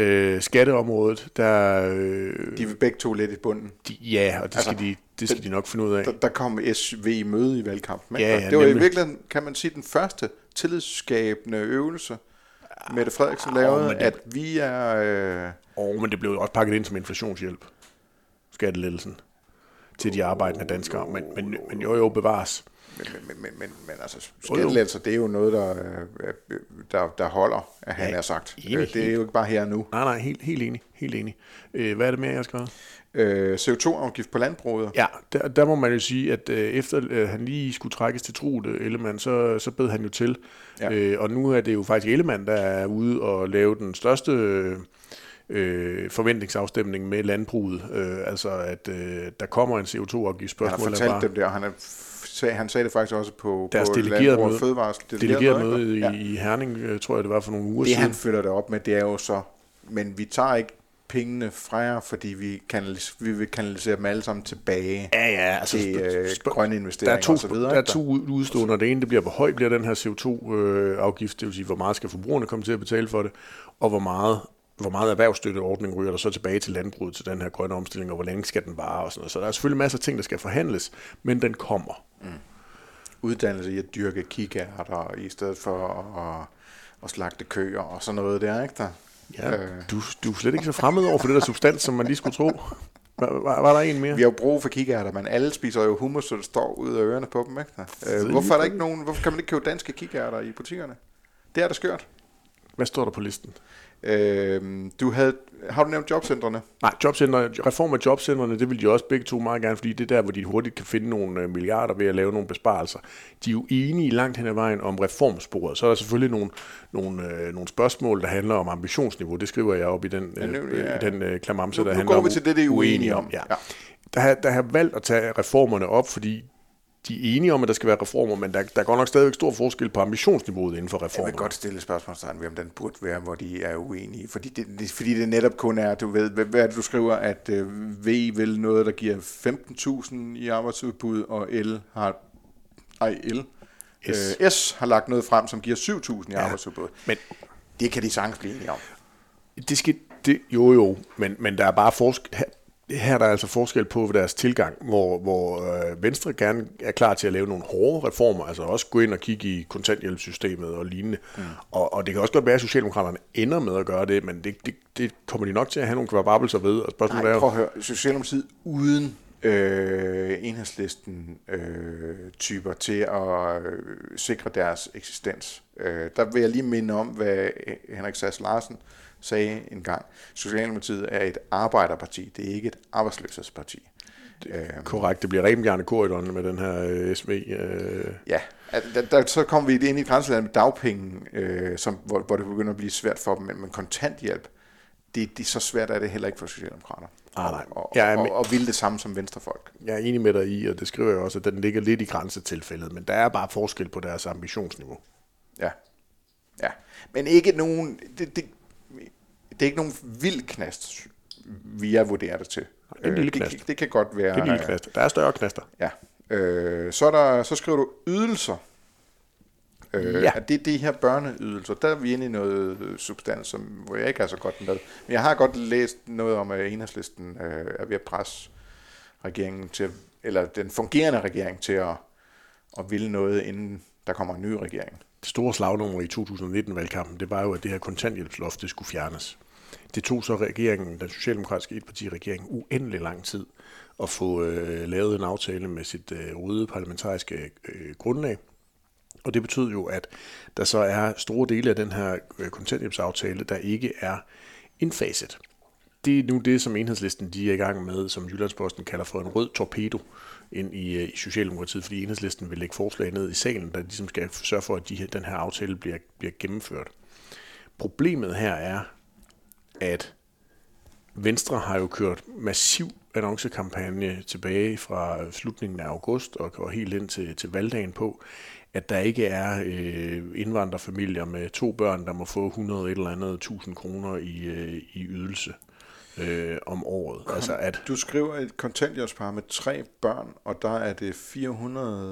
Øh, skatteområdet, der... Øh, De er begge to lidt i bunden. de, ja, og det, Altså, skal de, det skal de nok finde ud af. Der, der kom SV i møde i valgkampen. ikke? Ja, ja, det var i nemlig. virkeligheden, kan man sige, den første tillidsskabende øvelse, Mette Frederiksen lavede, det- at vi er... Øh, Og, men det blev jo også pakket ind som inflationshjælp. Skattelettelsen til de arbejdende danskere. Men, men, men jo, jo, bevares. Men, men, men, men, altså, skattelettelser, det er jo noget, der, øh, der, der holder, at han Ja, har sagt. enig, Øh, Det er jo ikke bare her nu. Nej, nej, helt, helt enig. Helt enig. Øh, hvad er det mere, jeg har skrevet? Øh, CO2-afgift på landbruget. Ja, der, der må man jo sige, at øh, efter øh, han lige skulle trækkes til Trude Ellemann, så, så bed han jo til. Ja. Øh, og nu er det jo faktisk Ellemann, der er ude og lave den største øh, øh, forventningsafstemning med landbruget. Øh, altså, at øh, der kommer en CO2-afgift. Han har fortalt bare, dem det, og han, er, sagde, han sagde det faktisk også på, Deres på delegerede og møde. Fødevares delegeret møde i, Ja. i Herning, øh, tror jeg, det var for nogle uger Det siden. han følger det op med, det er jo så, men vi tager ikke pengene fra jer, fordi vi, kanalis- vi vil kanalisere dem alle sammen tilbage Ja, ja, altså, til øh, grønne der investeringer er to, og så videre. der er to ud- udstående, og det ene det bliver, hvor høj bliver den her CO2-afgift, det vil sige, hvor meget skal forbrugerne komme til at betale for det, og hvor meget hvor meget erhvervsstøtteordning ryger der så tilbage til landbruget til den her grønne omstilling, og hvor længe skal den vare og sådan noget. Så der er selvfølgelig masser af ting, der skal forhandles, men den kommer. Uddannelse i at dyrke kikærter i stedet for at, at slagte køer og sådan noget der, ikke der? Ja, Øh. du, du er slet ikke så fremmed over for det der substans, som man lige skulle tro. Var, var, var der en mere? Vi har jo brug for kikærter, men alle spiser jo hummus, så det står ud af ørerne på dem, ikke der? Øh, hvorfor er der ikke nogen, hvorfor kan man ikke købe danske kikærter i butikkerne? Det er da skørt. Hvad står der på listen? Øh, du havde har du nævnt jobcentrene? Nej, jobcenter, reform af jobcentrene, det vil de også begge to meget gerne, fordi det er der, hvor de hurtigt kan finde nogle øh, milliarder ved at lave nogle besparelser. De er jo enige langt hen ad vejen om reformsporet. Så er der selvfølgelig nogle, nogle, øh, nogle spørgsmål, der handler om ambitionsniveau. Det skriver jeg op i den, Ja, nu- øh, ja. i den øh, klamamse, Nu- der nu handler går om vi til det, det er uenige om. Ja. Ja. Der, har, der har valgt at tage reformerne op, fordi de er enige om, at der skal være reformer, men der, der går nok stadigvæk stor forskel på ambitionsniveauet inden for Jeg reformerne. vil godt stille spørgsmålstegn ved, om den burde være, hvor de er uenige. Fordi det, det, fordi det netop kun er, du ved, hvad, hvad er det, du skriver, at øh, V vil noget, der giver 15.000 i arbejdsudbud, og L har, ej, L, S. Øh, S har lagt noget frem, som giver 7.000 i Ja. arbejdsudbud. Men Det kan de sagtens blive enige om. Det skal, det, jo jo, men, men der er bare forskel, her, er der altså forskel på deres tilgang, hvor, hvor øh, Venstre gerne er klar til at lave nogle hårde reformer, altså også gå ind og kigge i kontanthjælpssystemet og lignende. Mm. Og, og det kan også godt være, at Socialdemokraterne ender med at gøre det, men det, det, det kommer de nok til at have nogle kvababelser ved. Og spørgsmålet Nej, er prøv jo, at høre. Socialdemokratiet uden øh, enhedslisten øh, typer til at øh, sikre deres eksistens. Øh, der vil jeg lige minde om, hvad Henrik Sass Larsen sagde en gang. Socialdemokratiet er et arbejderparti, det er ikke et arbejdsløshedsparti. Øh, korrekt, det bliver Rebjørne Korridoren med den her øh, SV. Øh, ja, der, der, så kommer vi ind i et grænseland med dagpenge, øh, som, hvor, hvor det begynder at blive svært for dem, men, men kontanthjælp, det, det er så svært er det heller ikke for Socialdemokrater. Ah, nej. Og, er og, og, og vil det samme som venstrefolk. jeg er enig med dig i, og det skriver jeg også, at den ligger lidt i grænsetilfældet, men der er bare forskel på deres ambitionsniveau. Ja. Ja. Men ikke nogen... Det, det, det er ikke nogen vild knast, vi er vurderet det til. en lille Øh, knast. det, det kan godt være... Det er en lille knast. Der er større knaster. Ja. Øh, så, er der, så skriver du ydelser. Øh, Ja. ja. At det er de her børneydelser. Der er vi inde i noget øh, substans, som, hvor jeg ikke er så godt med. Men jeg har godt læst noget om, at enhedslisten øh, er ved at presse regeringen til, eller den fungerende regering til at, at ville noget, inden der kommer en ny regering. Det store slagnummer i 2019-valgkampen, det var jo, at det her kontanthjælpsloft, det skulle fjernes. Det tog så regeringen, den socialdemokratiske etpartiregering, uendelig lang tid at få øh, lavet en aftale med sit øh, røde parlamentariske øh, grundlag. Og det betød jo, at der så er store dele af den her øh, kontanthjælpsaftale, der ikke er indfaset. Det er nu det, som enhedslisten de er i gang med, som Jyllandsposten kalder for en rød torpedo ind i, øh, i Socialdemokratiet, fordi enhedslisten vil lægge forslag ned i salen, der ligesom skal sørge for, at de, her- den her aftale bliver, bliver gennemført. Problemet her er, at Venstre har jo kørt massiv annoncekampagne tilbage fra øh, slutningen af august og går helt ind til, til valgdagen på, at der ikke er øh, indvandrerfamilier med to børn, der må få 100 et eller andet 1000 kroner i, øh, i ydelse øh, om året. Altså at, Du skriver et kontanthjælpspar med tre børn, og der er det 466.800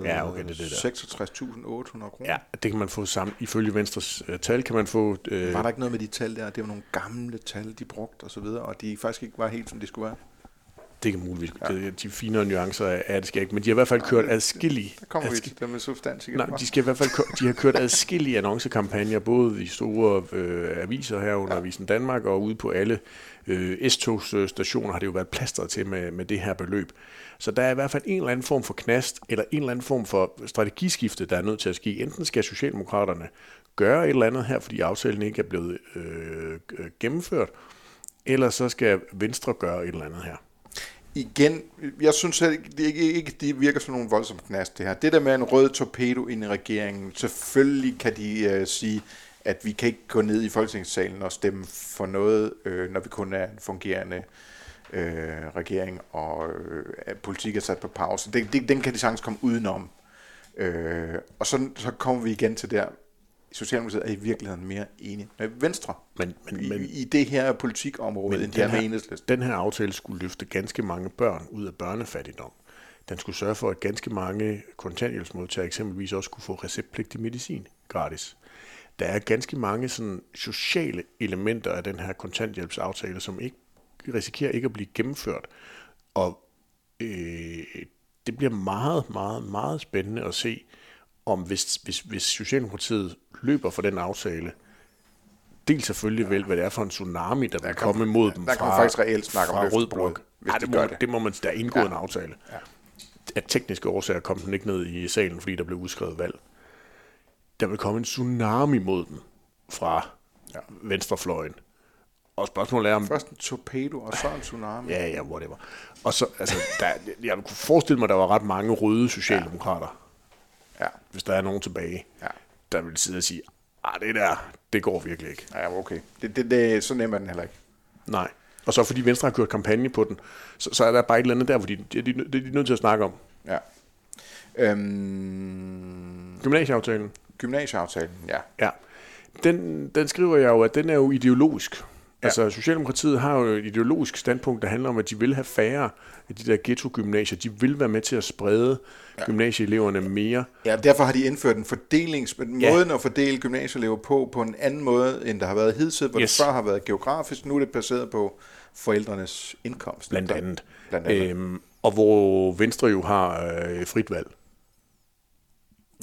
Ja, okay, det er det kroner. ja, det kan man få sammen. Ifølge Venstres øh, tal kan man få... Øh, Var der ikke noget med de tal der? Det var nogle gamle tal, de brugte og så videre, og de faktisk ikke var helt, som de skulle være. det kan muligvis... Ja. De finere nuancer af er det skal ikke, men de har i hvert fald kørt adskillige... Der kommer vi adskillige- til det med substans igen. Nej, de skal i hvert fald kø- de har kørt adskillige annoncekampagner, både i store øh, aviser herunder ja. Avisen Danmark, og ude på alle øh, S-togsstationer har det jo været plastret til med, med det her beløb. Så der er i hvert fald en eller anden form for knast, eller en eller anden form for strategiskifte, der er nødt til at ske. Enten skal Socialdemokraterne gøre et eller andet her, fordi aftalen ikke er blevet øh, øh gennemført, eller så skal Venstre gøre et eller andet her. Igen, jeg synes at det ikke, ikke, det virker som nogen voldsom knast det her. Det der med en rød torpedo ind i regeringen, selvfølgelig kan de øh, sige, at vi kan ikke gå ned i Folketingssalen og stemme for noget, øh, når vi kun er en fungerende øh, regering, og øh, politik er sat på pause. Det, det, den kan de sagtens komme udenom. Øh, og så, så kommer vi igen til der, Socialdemokratiet er i virkeligheden mere enige med Venstre Men, men, i, men, i det her politikområde, end de er den med her, enhedslisten. den her aftale skulle løfte ganske mange børn ud af børnefattigdom. Den skulle sørge for, at ganske mange kontanthjælpsmodtagere eksempelvis også kunne få receptpligtig medicin gratis. Der er ganske mange sådan, sociale elementer af den her kontanthjælpsaftale, som ikke risikerer ikke at blive gennemført. Og øh, det bliver meget, meget, meget spændende at se, om hvis, hvis, hvis Socialdemokratiet løber for den aftale, dels selvfølgelig vel, hvad det er for en tsunami, der vil kommer- komme mod dem der fra, faktisk reelt snak om fra Rød løftebrud, Blok. hvis Ja, de det, gør må, det. det må man, der er indgået Ja. en aftale. Ja. Af tekniske årsager kom den ikke ned i salen, fordi der blev udskrevet valg. Der vil komme en tsunami mod dem fra Ja. venstrefløjen. Og spørgsmålet er om... Først en torpedo, og så en tsunami. Ja, ja, whatever. Og så, altså, der, jeg kunne forestille mig, at der var ret mange røde socialdemokrater, Ja, hvis der er nogen tilbage, ja. der vil sidde og sige, ah, det der, det går virkelig ikke. Ja, okay. Det, det, det, så nemt er den heller ikke. Nej. Og så fordi Venstre har kørt kampagne på den, så, så er der bare et eller andet der, fordi det er de, det er de nødt til at snakke om. Ja. Øhm, Gymnasieaftalen. Gymnasieaftalen, ja. Ja. Den, den skriver jeg jo, at den er jo ideologisk. Ja. Altså, Socialdemokratiet har jo et ideologisk standpunkt, der handler om, at de vil have færre af de der ghetto-gymnasier. De vil være med til at sprede ja. gymnasieeleverne mere. Ja, derfor har de indført en fordelings... Ja. Måden at fordele gymnasieelever på, på en anden måde, end der har været hidtil, hvor yes. det før har været geografisk. Nu er det baseret på forældrenes indkomst. Blandt andet. Blandt andet. Øhm, og hvor Venstre jo har øh, frit valg.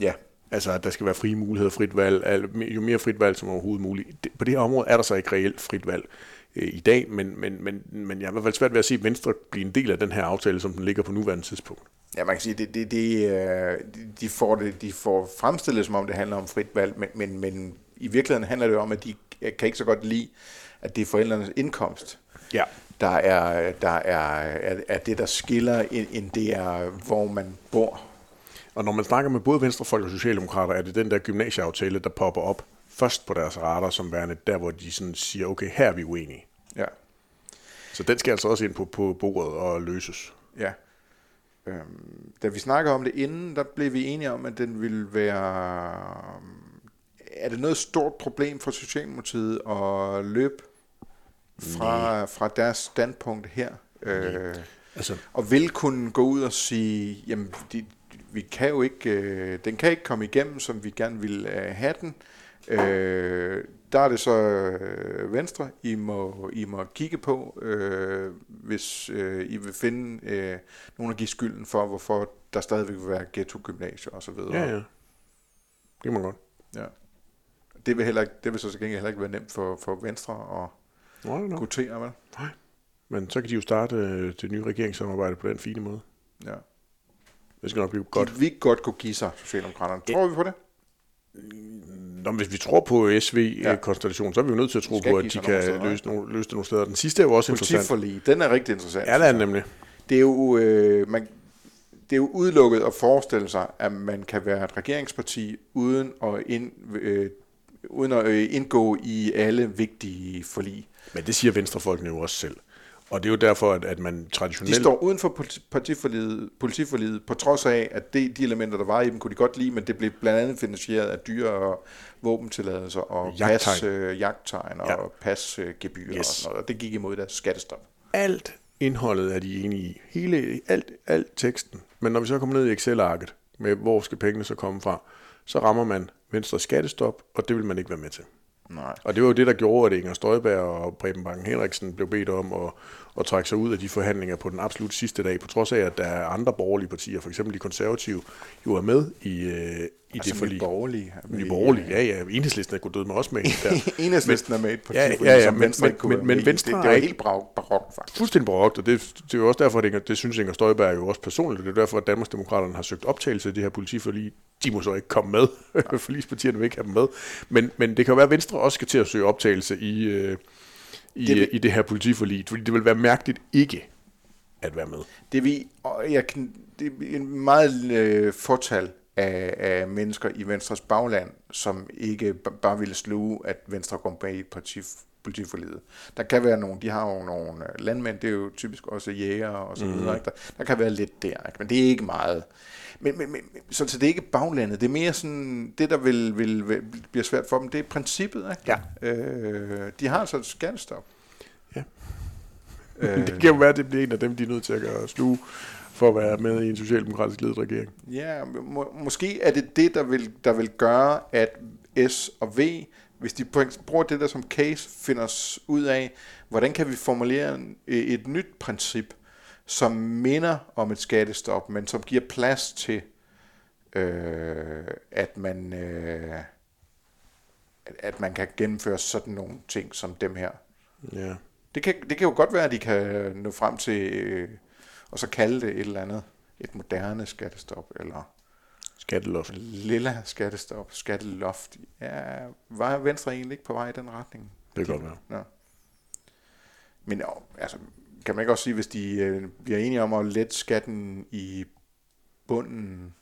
Ja. Altså, at der skal være frie muligheder, frit valg, al- jo mere frit valg som overhovedet muligt. På det her område er der så ikke reelt frit valg øh, i dag, men, men, men, men jeg er i hvert fald svært ved at se Venstre blive en del af den her aftale, som den ligger på nuværende tidspunkt. Ja, man kan sige, det, det, det, øh, de, får det, de får fremstillet, som om det handler om frit valg, men, men, men i virkeligheden handler det om, at de kan ikke så godt lide, at det er forældrenes indkomst, Ja. der er, der er, er, er det, der skiller, end det er, hvor man bor. Og når man snakker med både venstrefolk og socialdemokrater, er det den der gymnasieaftale, der popper op først på deres radar, som værende der, hvor de sådan siger, okay, her er vi uenige. Ja. Så den skal altså også ind på, på bordet og løses. Ja. Øhm, da vi snakkede om det inden, der blev vi enige om, at den ville være... Er det noget stort problem for Socialdemokratiet at løbe fra, fra deres standpunkt her? Øh, Altså, og vil kunne gå ud og sige, jamen, de, vi kan jo ikke, øh, den kan ikke komme igennem, som vi gerne vil øh, have den. Øh, der er det så øh, Venstre, I må, I må kigge på, øh, hvis øh, I vil finde øh, nogen at give skylden for, hvorfor der stadigvæk vil være ghetto-gymnasier osv. ja, ja. Det kan man godt. ja. Det vil, heller ikke, det vil så til gengæld heller ikke være nemt for, for Venstre at Nå, nå. notere, vel? Men så kan de jo starte øh, det nye regeringssamarbejde på den fine måde. Ja. Det skal nok blive godt. De vil godt kunne give sig, Socialdemokraterne. Tror vi på det? Nå, hvis vi tror på SV-konstellationen, så er vi jo nødt til at tro på, at de kan steder, løse, nogle, løse det nogle steder. Den sidste er jo også interessant. Politiforlig, den er rigtig interessant. Ja, det er den nemlig. Det er jo, øh, man, det er jo udelukket at forestille sig, at man kan være et regeringsparti uden at, ind, øh, uden at øh, indgå i alle vigtige forlig. Men det siger venstrefolkene jo også selv. Og det er jo derfor, at, at man De traditionelt... står uden for politi- partiforliget, politiforliget, på trods af, at det, de elementer, der var i dem, kunne de godt lide, men det blev blandt andet finansieret af dyre og våbentilladelser og Jagttegn. pas, øh, jagttegn og Ja. pasgebyrer Yes. og sådan noget. Og det gik imod deres skattestop. alt indholdet er de enige i. Hele, alt, alt teksten. Men når vi så kommer ned i Excel-arket med, hvor skal pengene så komme fra, så rammer man Venstre skattestop, og det vil man ikke være med til. Nej. Og det var jo det, der gjorde, at Inger Støjberg og Preben Banken Henriksen blev bedt om at, at trække sig ud af de forhandlinger på den absolut sidste dag, på trods af, at der er andre borgerlige partier, for eksempel de konservative, jo er med i, øh, i Altså det forlig. Borgerlige. Nye borgerlige, ja, ja. Enhedslisten er gået død med også med. Der. <laughs> Enhedslisten er med i et Ja, ja, partiforlig, ja, som men- Venstre men- kunne men- men i. Venstre det, er det var ikke- helt barok, barok faktisk. Fuldstændig barokt, og det, det er jo også derfor, at Inger, det synes Inger Støjberg jo også personligt, det er derfor, at Danmarksdemokraterne har søgt optagelse af det her politiforlig. De må så ikke komme med, <laughs> forligspartierne vil ikke have dem med. Men, men det kan jo være, at Venstre også skal til at søge optagelse i, øh, i, Det i det her politiforlig, fordi det vil være mærkeligt ikke at være med. Det, vi, og jeg kan, det er en meget øh, fortal af, af mennesker i Venstres bagland, som ikke bare ville sluge, at Venstre kom bag i parti, politiforlidet. Der kan være nogle, de har jo nogle øh, landmænd, det er jo typisk også jæger og så videre. Ikke? Der, der kan være lidt der, ikke? men det er ikke meget. Men, men, men så, så det er ikke baglandet, det er mere sådan, det der vil, vil, vil bliver svært for dem, det er princippet. Ikke? Ja. Øh, de har altså et skattestop. Ja. Øh, <laughs> Det kan jo være, at det bliver en af dem, de er nødt til at gøre sluge for at være med i en socialdemokratisk ledet regering. Ja, må, måske er det det, der vil, der vil gøre, at S og V, hvis de bruger det der som case, finder os ud af, hvordan kan vi formulere et nyt princip, som minder om et skattestop, men som giver plads til, øh, at man øh, at, man kan gennemføre sådan nogle ting som dem her. Ja. Det kan, det kan jo godt være, at de kan nå frem til, øh, og så kalde det et eller andet, et moderne skattestop, eller Skatteloft. lilla skattestop, skatteloft. Ja, var Venstre egentlig ikke på vej i den retning? Det kan godt være. Ja. Men jo, altså, kan man ikke også sige, hvis de øh, bliver enige om at lette skatten i bunden,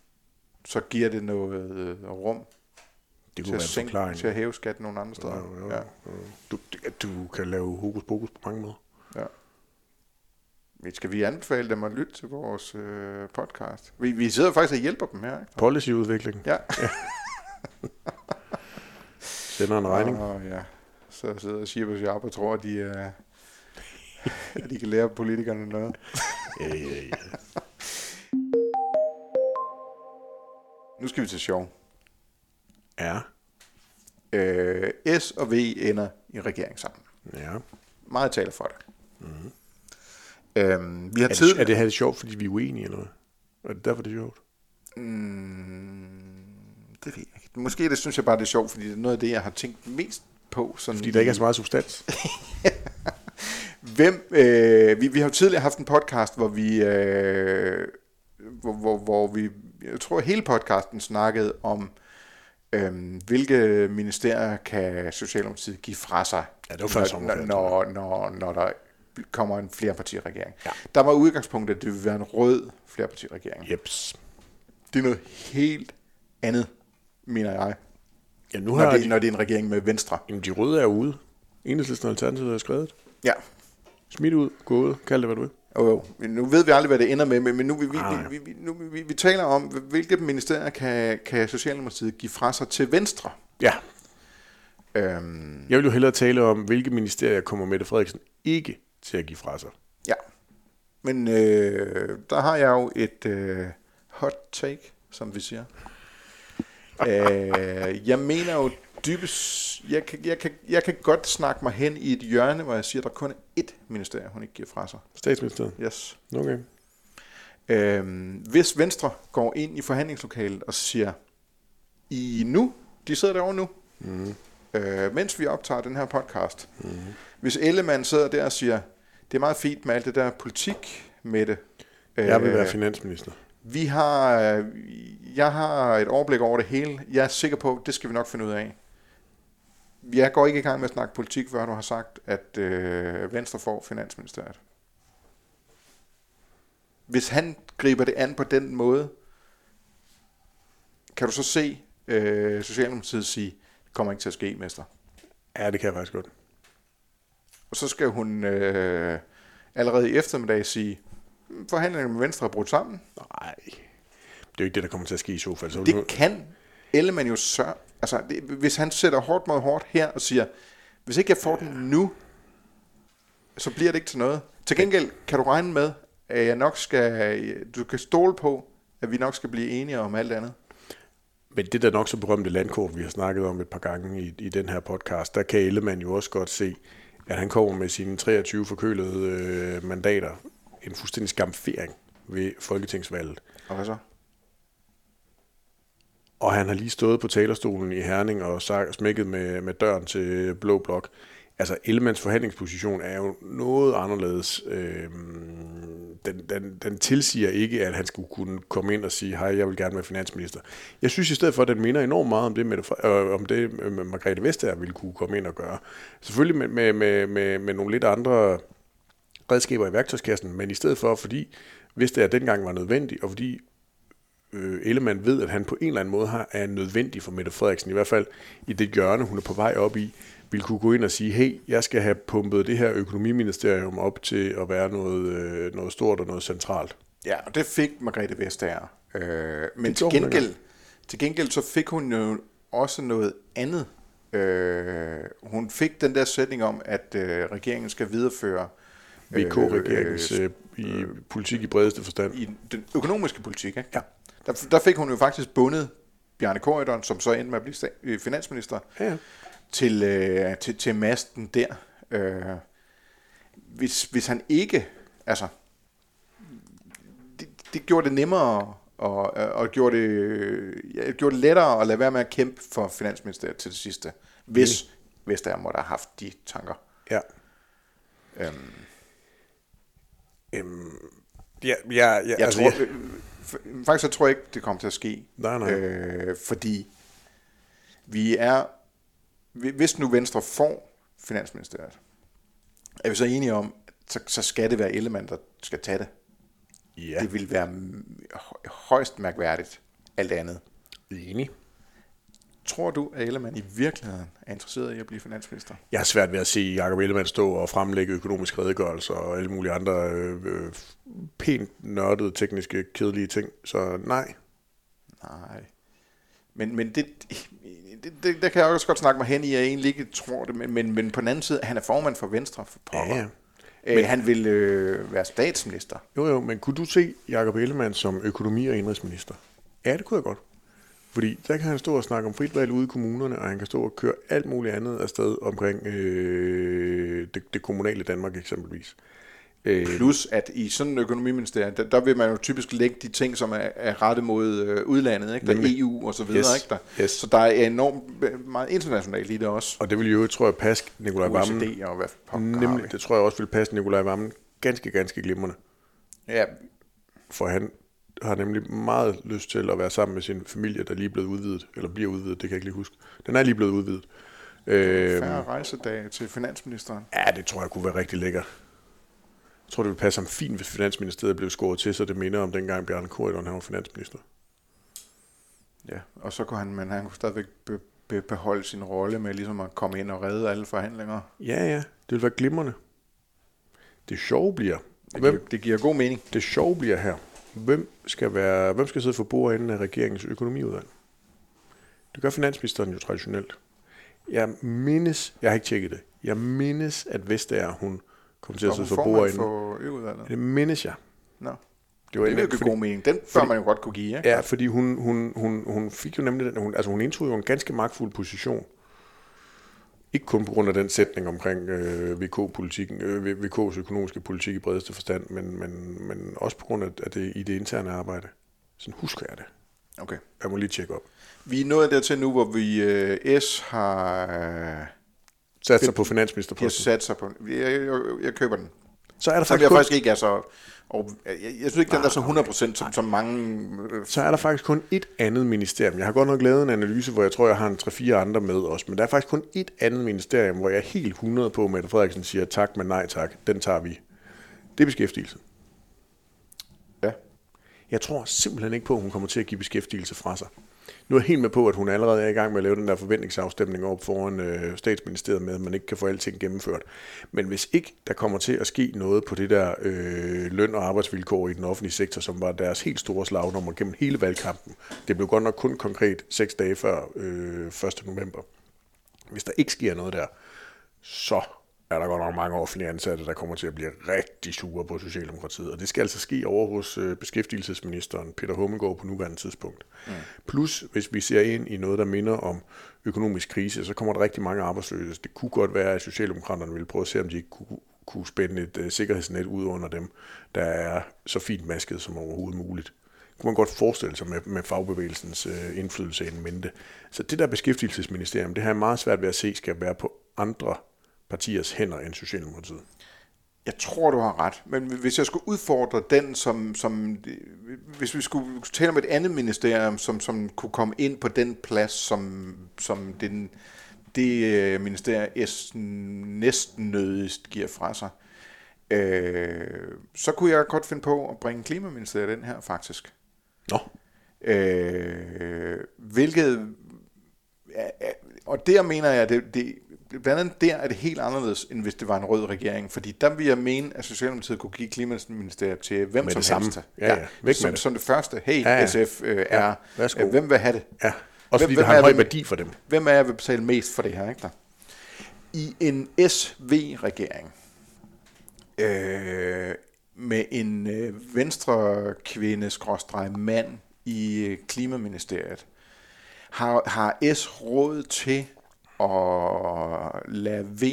så giver det noget øh, rum Det til kunne at, være en sænke, forklaring. til at hæve skatten nogle andre steder. Jo, jo, Ja. jo. Du, du kan lave hokus pokus på mange måder. Men Skal vi anbefale dem at lytte til vores øh, podcast? Vi, vi sidder faktisk og hjælper dem her. Ikke? Policyudvikling. Ja. <laughs> Sender en regning. Og, ja. Så sidder Shibas Jab og tror, at de, øh, at de kan lære politikerne noget. Ja, ja, ja. Nu skal vi til sjov. Ja. Øh, S og V ender i regering sammen. ja. Meget taler for det. Mm-hmm. Øhm, vi har Er, tid... det, er det her sjovt, fordi vi er uenige, eller hvad? Er det derfor, det er sjovt? Mm, det ved jeg ikke. Måske det synes jeg bare, det er sjovt, fordi det er noget af det, jeg har tænkt mest på. Sådan Fordi der ikke er så meget substans. <laughs> Hvem, øh, vi, vi har jo tidligere haft en podcast, hvor vi, øh, hvor, hvor, hvor vi, jeg tror hele podcasten snakkede om, øh, hvilke ministerier kan Socialdemokratiet give fra sig, Ja, det var før når, når, når, når der kommer en flerpartiregering. Ja. Der var udgangspunktet, at det ville være en rød flerpartiregering. Jeps. Det er noget helt andet, mener jeg, Ja, nu når har det, de, når det er en regering med Venstre. jamen, de røde er ude. Enhedslisten og Alternativet har skrevet. Ja, Smidt ud, gået, kald det, hvad du vil. Jo, jo. Men Nu ved vi aldrig, hvad det ender med, men nu, vi, vi, Nej. vi, vi, nu, vi, vi taler om, hvilke ministerier kan, kan Socialdemokratiet give fra sig til Venstre. Ja. Øhm, Jeg vil jo hellere tale om, hvilke ministerier kommer Mette Frederiksen ikke til at give fra sig. ja. Men øh, der har jeg jo et øh, hot take, som vi siger. <laughs> øh, jeg mener jo dybest... Jeg kan, jeg, kan, jeg kan godt snakke mig hen i et hjørne, hvor jeg siger, at der kun er ét ministerie, hun ikke giver fra sig. Statsministeriet. Yes. Okay. Øhm, hvis Venstre går ind i forhandlingslokalet og siger, I nu, de sidder derovre nu, mm. øh, mens vi optager den her podcast. Mm. Hvis Ellemann sidder der og siger, det er meget fint med alt det der politik med det. Jeg vil være finansminister. vi har, øh, jeg har et overblik over det hele. Jeg er sikker på, at det skal vi nok finde ud af. Jeg går ikke i gang med at snakke politik, før du har sagt, at øh, Venstre får Finansministeriet. Hvis han griber det an på den måde, kan du så se øh, Socialdemokratiet sige, det kommer ikke til at ske, mester. Ja, det kan jeg faktisk godt. Og så skal hun øh, allerede i eftermiddag sige, "Hmm, forhandlingerne med Venstre er brudt sammen. Nej. Det er jo ikke det, der kommer til at ske i så fald. Så Det nu- kan Ellemann jo sørge. Altså, det, hvis han sætter hårdt mod hårdt her og siger, hvis ikke jeg får den nu, så bliver det ikke til noget. Til gengæld kan du regne med, at jeg nok skal, du kan stole på, at vi nok skal blive enige om alt andet. Men det der nok så berømte landkort, vi har snakket om et par gange i, i den her podcast, der kan Ellemann jo også godt se, at han kommer med sine 23 forkølede øh, mandater. En fuldstændig skamfering ved folketingsvalget. Og hvad så? Og han har lige stået på talerstolen i Herning og sagt, smækket med, med døren til Blå Blok. Altså, Ellemands forhandlingsposition er jo noget anderledes. Øhm, den, den, den tilsiger ikke, at han skulle kunne komme ind og sige, hej, jeg vil gerne være finansminister. Jeg synes i stedet for, at den minder enormt meget om det, med, øh, om det øh, Margrethe Vestager ville kunne komme ind og gøre. Selvfølgelig med, med, med, med, med nogle lidt andre redskaber i værktøjskassen, men i stedet for, fordi Vestager dengang var nødvendig, og fordi øh, Ellemann ved, at han på en eller anden måde har, er nødvendig for Mette Frederiksen, i hvert fald i det hjørne, hun er på vej op i, vil kunne gå ind og sige, hey, jeg skal have pumpet det her økonomiministerium op til at være noget, øh, noget stort og noget centralt. Ja, og det fik Margrethe Vestager. Øh, men til gengæld, til gengæld så fik hun jo også noget andet. Øh, hun fik den der sætning om, at øh, regeringen skal videreføre VK-regeringens øh, i politik i bredeste forstand. i den økonomiske politik. Ikke? Ja. Der, der fik hun jo faktisk bundet Bjarne Korydon, som så endte med at blive sta- øh, finansminister, Ja, ja. til, øh, til, til masten der. Øh, hvis, hvis han ikke, altså, det, det gjorde det nemmere og, og gjorde, det, ja, gjorde det lettere at lade være med at kæmpe for Finansministeriet til det sidste, hvis, mm. hvis der måtte have haft de tanker. ja. Øhm, Øhm, ja, ja, ja jeg altså, tror, jeg, faktisk så tror jeg ikke, det kommer til at ske. Nej, nej. Øh, fordi vi er, hvis nu Venstre får Finansministeriet, er vi så enige om, så, så skal det være Ellemann, der skal tage det. Ja, Det vil være hø- højst mærkværdigt, alt andet. enig. Tror du, at Ellemann i virkeligheden er interesseret i at blive finansminister? Jeg har svært ved at se Jacob Ellemann stå og fremlægge økonomisk redegørelse og alle mulige andre øh, øh, pænt nørdede, tekniske, kedelige ting. Så nej. Nej. Men, men det, det, det, der kan jeg også godt snakke mig hen i, jeg egentlig ikke tror det, men, men, men på den anden side, han er formand for Venstre for pokker. Ja, ja. Men han vil øh, være statsminister. Jo, jo, men kunne du se Jacob Ellemann som økonomi- og indrigsminister? Ja, det kunne jeg godt. Fordi der kan han stå og snakke om frit valg ude i kommunerne, og han kan stå og køre alt muligt andet afsted omkring øh, det, det kommunale Danmark eksempelvis. Øh, Plus at i sådan en økonomiministerium, der, der vil man jo typisk lægge de ting, som er, er rettet mod øh, udlandet, ikke? Der er Nemlig. EU og så videre. Yes. Ikke? Der, Yes. Så der er enormt øh, meget internationalt i det også. og det vil jo, tror jeg, passe Nikolaj Vammen. OECD og hvad pokker Nemlig, det tror jeg også vil passe Nikolaj Vammen ganske, ganske glimrende. Ja, For han har nemlig meget lyst til at være sammen med sin familie, der lige er blevet udvidet, eller bliver udvidet, det kan jeg ikke lige huske. Den er lige blevet udvidet. Øh, færre rejsedage til finansministeren. ja, det tror jeg kunne være rigtig lækkert. Jeg tror, det ville passe ham fint, hvis Finansministeriet blev skåret til, så det minder om dengang Bjarne Korydon, han var finansminister. Ja, og så kunne han, men han kunne stadigvæk be, be, beholde sin rolle med ligesom at komme ind og redde alle forhandlinger. Ja, ja, det ville være glimrende. Det sjove bliver, Det, giver, det giver god mening. det sjove bliver her, hvem skal, være, hvem skal sidde for bordenden af regeringens økonomiudvalg? Det gør finansministeren jo traditionelt. Jeg mindes, jeg har ikke tjekket det, jeg mindes, at Vestager, hun kom til at sidde for bordenden. for øudvalget. Det mindes jeg. Nå, Det var det vil fordi- give god mening. Den bør man jo godt kunne give, ikke? Ja, fordi hun, hun, hun, hun fik jo nemlig den, hun, altså hun indtog jo en ganske magtfuld position. Ikke kun på grund af den sætning omkring øh, VK-politikken, øh, VK's økonomiske politik i bredeste forstand, men, men, men også på grund af, det, i det interne arbejde. Sådan husker jeg det. Okay. Jeg må lige tjekke op. Vi er nået dertil nu, hvor vi øh, S har, øh, Sat sig på finansministerposten. sat sig på. Jeg, jeg, jeg, jeg køber den. Så er der Så jeg faktisk, kun, faktisk ikke er så... Og jeg, jeg synes ikke, den er så 100% som, som mange... Øh, så er der faktisk kun et andet ministerium. Jeg har godt nok lavet en analyse, hvor jeg tror, jeg har en 3-4 andre med også, men der er faktisk kun et andet ministerium, hvor jeg er helt 100 på, at Mette Frederiksen siger tak, men nej tak. Den tager vi. Det er beskæftigelse. ja. Jeg tror simpelthen ikke på, at hun kommer til at give beskæftigelse fra sig. Nu er jeg helt med på, at hun allerede er i gang med at lave den der forventningsafstemning op foran øh, statsministeriet med, at man ikke kan få alting gennemført. Men hvis ikke der kommer til at ske noget på det der øh, løn- og arbejdsvilkår i den offentlige sektor, som var deres helt store slagnummer gennem hele valgkampen, det blev godt nok kun konkret seks dage før øh, 1. november. Hvis der ikke sker noget der, så er der godt nok mange offentlige ansatte, der kommer til at blive rigtig sure på Socialdemokratiet. Og det skal altså ske over hos øh, beskæftigelsesministeren Peter Hummelgaard på nuværende tidspunkt. Mm. Plus, hvis vi ser ind i noget, der minder om økonomisk krise, så kommer der rigtig mange arbejdsløse. Det kunne godt være, at Socialdemokraterne ville prøve at se, om de ikke kunne, kunne spænde et øh, sikkerhedsnet ud under dem, der er så fint masket som overhovedet muligt. Kunne man godt forestille sig med, med fagbevægelsens øh, indflydelse en mente. Så det der beskæftigelsesministerium, det har jeg meget svært ved at se, skal være på andre partiers hænder end Socialdemokratiet. Jeg tror, du har ret. Men hvis jeg skulle udfordre den, som, som hvis vi skulle tale om et andet ministerium, som, som kunne komme ind på den plads, som, som den, det øh, ministerium S næsten nødigst giver fra sig, øh, så kunne jeg godt finde på at bringe klimaministeriet den her, faktisk. Nå, Øh, hvilket, og der mener jeg, det, det, blandt andet der er det helt anderledes, end hvis det var en rød regering, fordi der vil jeg mene, at Socialdemokratiet kunne give Klimaministeriet til hvem Med som det samme. helst. Ja, ja. Væk med som, det. som det første, hey Ja, ja. SF øh, er, øh, hvem vil have det? ja. Også fordi Hvem- det har hvem en høj værdi for dem. Hvem er jeg vil betale mest for det her, ikke der? I en SV-regering, øh, med en øh, venstre kvinde mand i øh, Klimaministeriet, har, har S råd til at lade V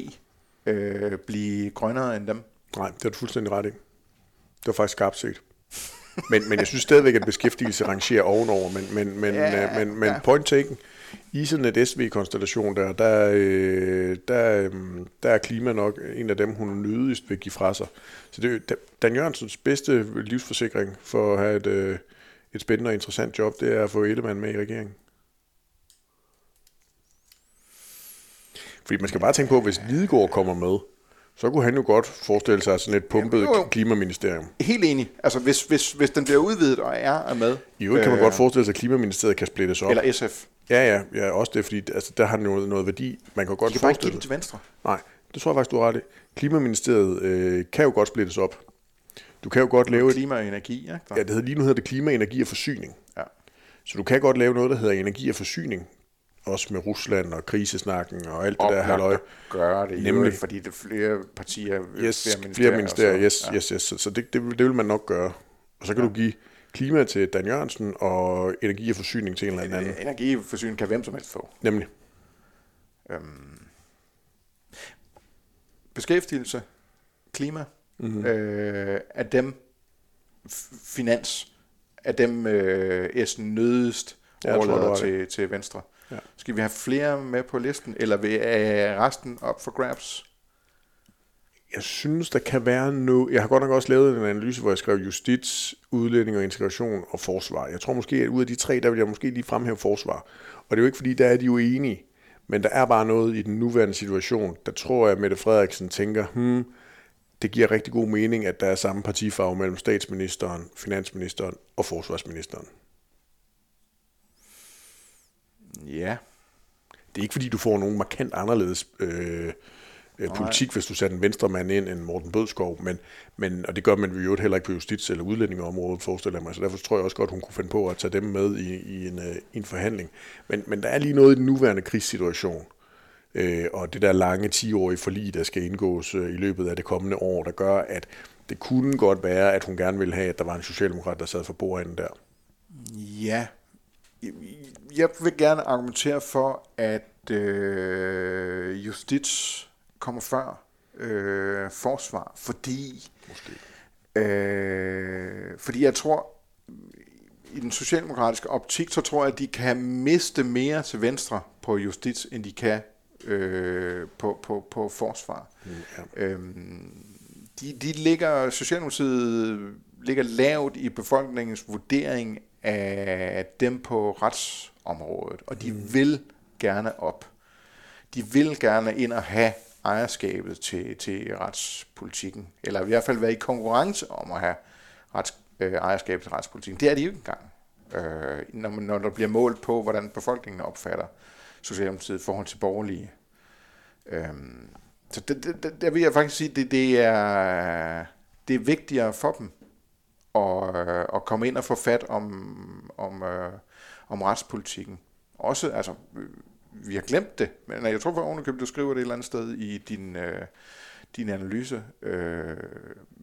øh, blive grønnere end dem? Nej, det er du fuldstændig ret i. Det var faktisk skarpt set. Men, men jeg synes stadigvæk, at beskæftigelse rangerer ovenover. Men, men, men, Ja, ja, men, men ja. point taken. I sådan et SV-konstellation der, der, øh, der, øh, der er klima nok en af dem, hun nødigst vil give fra sig. Så det er Dan Jørgensens bedste livsforsikring for at have et, øh, et spændende og interessant job, det er at få Ellemann med i regeringen. Fordi man skal bare tænke på, hvis Lidegaard kommer med, Så kunne han jo godt forestille sig sådan et pumpet jo, jo. klimaministerium. Helt enig. Altså, hvis, hvis, hvis den bliver udvidet og er, er med. I øvrigt kan man godt forestille sig, at klimaministeriet kan splittes op. Eller SF. Ja, ja, ja, også det, fordi altså, der har den jo noget værdi. Man kan godt De kan bare ikke forestille til venstre. Nej, det tror jeg faktisk, du har ret i. Klimaministeriet øh, kan jo godt splittes op. Du kan jo godt lave et... Klima og energi, ikke? Ja, det hedder lige nu hedder det klima, energi og forsyning. ja. Så du kan godt lave noget, der hedder energi og forsyning. Også med Rusland og krisesnakken og alt det der halløj. at gøre det, Nemlig. Nemlig. fordi det er flere partier, Yes, flere ministerier. flere ministerier, og så- yes, yes, yes. Så, så det, det, vil- det vil man nok gøre. Og så kan ja. du give klima til Dan Jørgensen og energi og forsyning til en eller anden. Ja. Energiforsyning kan hvem som helst få. Nemlig. Beskæftigelse, klima, Mhm. mm-hmm. øh, er dem finans, er dem øh, Essen nødest Ja, overlader til, til venstre. Ja. Skal vi have flere med på listen, eller er resten op for grabs? Jeg synes, der kan være noget... Jeg har godt nok også lavet en analyse, hvor jeg skrev justits, udlænding og integration og forsvar. Jeg tror måske, at ud af de tre, der vil jeg måske lige fremhæve forsvar. Og det er jo ikke, fordi der er de jo enige. Men der er bare noget i den nuværende situation, der tror jeg, at Mette Frederiksen tænker, hmm, det giver rigtig god mening, at der er samme partifarve mellem statsministeren, finansministeren og forsvarsministeren. Ja. Det er ikke, fordi du får nogen markant anderledes øh, øh, politik, hvis du sætter en venstremand ind end Morten Bødskov, men, men, og det gør man jo heller ikke på justits- eller udlændingeområdet, forestiller jeg mig, så derfor tror jeg også godt, hun kunne finde på at tage dem med i, i, en, øh, i en forhandling. Men, men der er lige noget i den nuværende krigssituation, øh, og det der lange 10-årige forlig, der skal indgås øh, i løbet af det kommende år, der gør, at det kunne godt være, at hun gerne ville have, at der var en socialdemokrat, der sad for bordenden der. Ja. Jeg vil gerne argumentere for, at øh, justits kommer før øh, forsvar, fordi Måske. Øh, fordi jeg tror, i den socialdemokratiske optik, så tror jeg, at de kan miste mere til venstre på justits, end de kan øh, på, på, på forsvar. Mm, ja. Øhm, de, de ligger, Socialdemokratiet ligger lavt i befolkningens vurdering af dem på området, og de vil gerne op. De vil gerne ind og have ejerskabet til, til retspolitikken, eller i hvert fald være i konkurrence om at have rets, øh, ejerskabet til retspolitikken. Det er de jo ikke engang, øh, når, man, når der bliver målt på, hvordan befolkningen opfatter Socialdemokratiet i forhold til borgerlige. Øh, så det, det, det, der vil jeg faktisk sige, det, det, er, det er vigtigere for dem at, øh, at komme ind og få fat om, om, øh, om retspolitikken. Også, altså, vi har glemt det, men jeg tror for ovenikøbet, du skriver det et eller andet sted i din, øh, din analyse. Øh,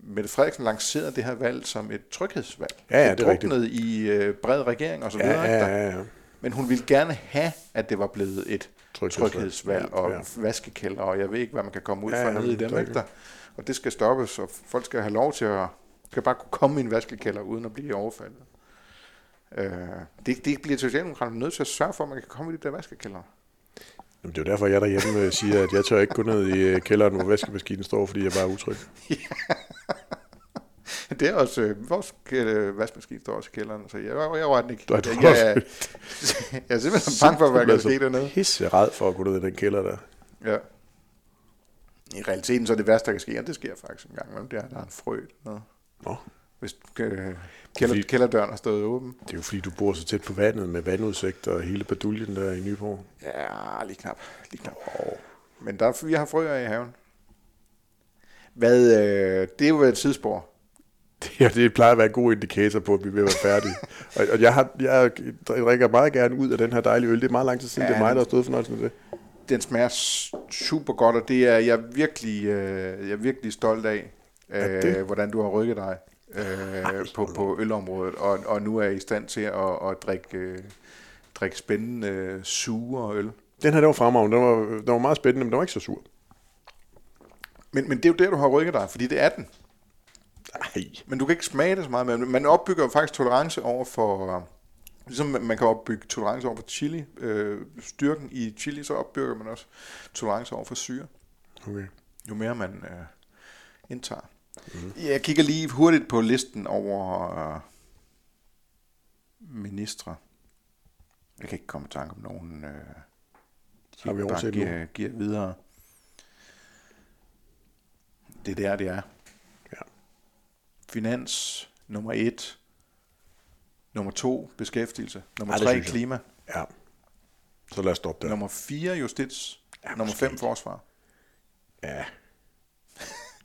Mette Frederiksen lancerede det her valg som et tryghedsvalg. Ja, ja, det er druknede i øh, bred regering og så Ja, videre. ja, ja, ja. Men hun ville gerne have, at det var blevet et Tryghedsvalg. tryghedsvalg og ja. vaskekælder, og jeg ved ikke, hvad man kan komme ud Ja, ja, nede i dem. Ikke? Og det skal stoppes, og folk skal have lov til at skal bare kunne komme i en vaskekælder, uden at blive overfaldet. Øh, det, det bliver Socialdemokraterne nødt til at sørge for, at man kan komme i de der vaskekælder. Jamen, det er jo derfor, jeg derhjemme øh, siger, at jeg tør ikke gå ned i øh, kælderen, hvor vaskemaskinen står, fordi jeg bare er utryg. <laughs> Det er også, øh, vores øh, vaskemaskine står også i kælderen, så jeg, jeg, jeg rører den ikke. Du du jeg, jeg, jeg, <laughs> jeg er simpelthen bange for, hvad der kan ske dernede. Pisse red for at gå ned i den kælder der. Ja. I realiteten så er det værste, der kan ske, og det sker faktisk en gang imellem, det er, at der er en frø dernede. Nå, Hvis øh, kælder, Fordi- kælderdøren har stået åben. det er jo fordi, du bor så tæt på vandet med vandudsigt og hele baduljen der i Nyborg. Ja, lige knap. Lige knap. Oh. Men der, er- vi har frøer i haven. Hvad, øh, det er jo et tidsspor. <laughs> Ja, det plejer at være en god indikator på, at vi at være færdige. <laughs> og, og jeg, har, jeg drikker meget gerne ud af den her dejlige øl. Det er meget lang tid siden, Ja, det er mig, der har stået fornøjelsen af det. Den smager super godt, og det er jeg virkelig, øh, jeg er virkelig stolt af, øh, hvordan du har rykket dig øh, på, på ølområdet, og, og nu er I stand til at, at drikke, øh, drikke spændende øh, sure øl. Den her, den var fremragende. Den var, den var meget spændende, men den var ikke så sur. Men, men det er jo der, du har rykket dig, fordi det er den. Nej. Men du kan ikke smage det så meget, men man opbygger faktisk tolerance over for, ligesom man kan opbygge tolerance over for chili, øh, styrken i chili, så opbygger man også tolerance over for syre, Okay. jo mere man øh, indtager. Mm. Jeg kigger lige hurtigt på listen over øh, ministre. Jeg kan ikke komme i tanke om nogen, øh, Har vi bare giver, giver videre. Det er der, det er. Ja. Finans, nummer et. Nummer to, beskæftigelse. Nummer Ej, tre, klima. Ja. Så lad os stoppe der. Nummer fire, justits. Ja, nummer fem, forsvar. Ja.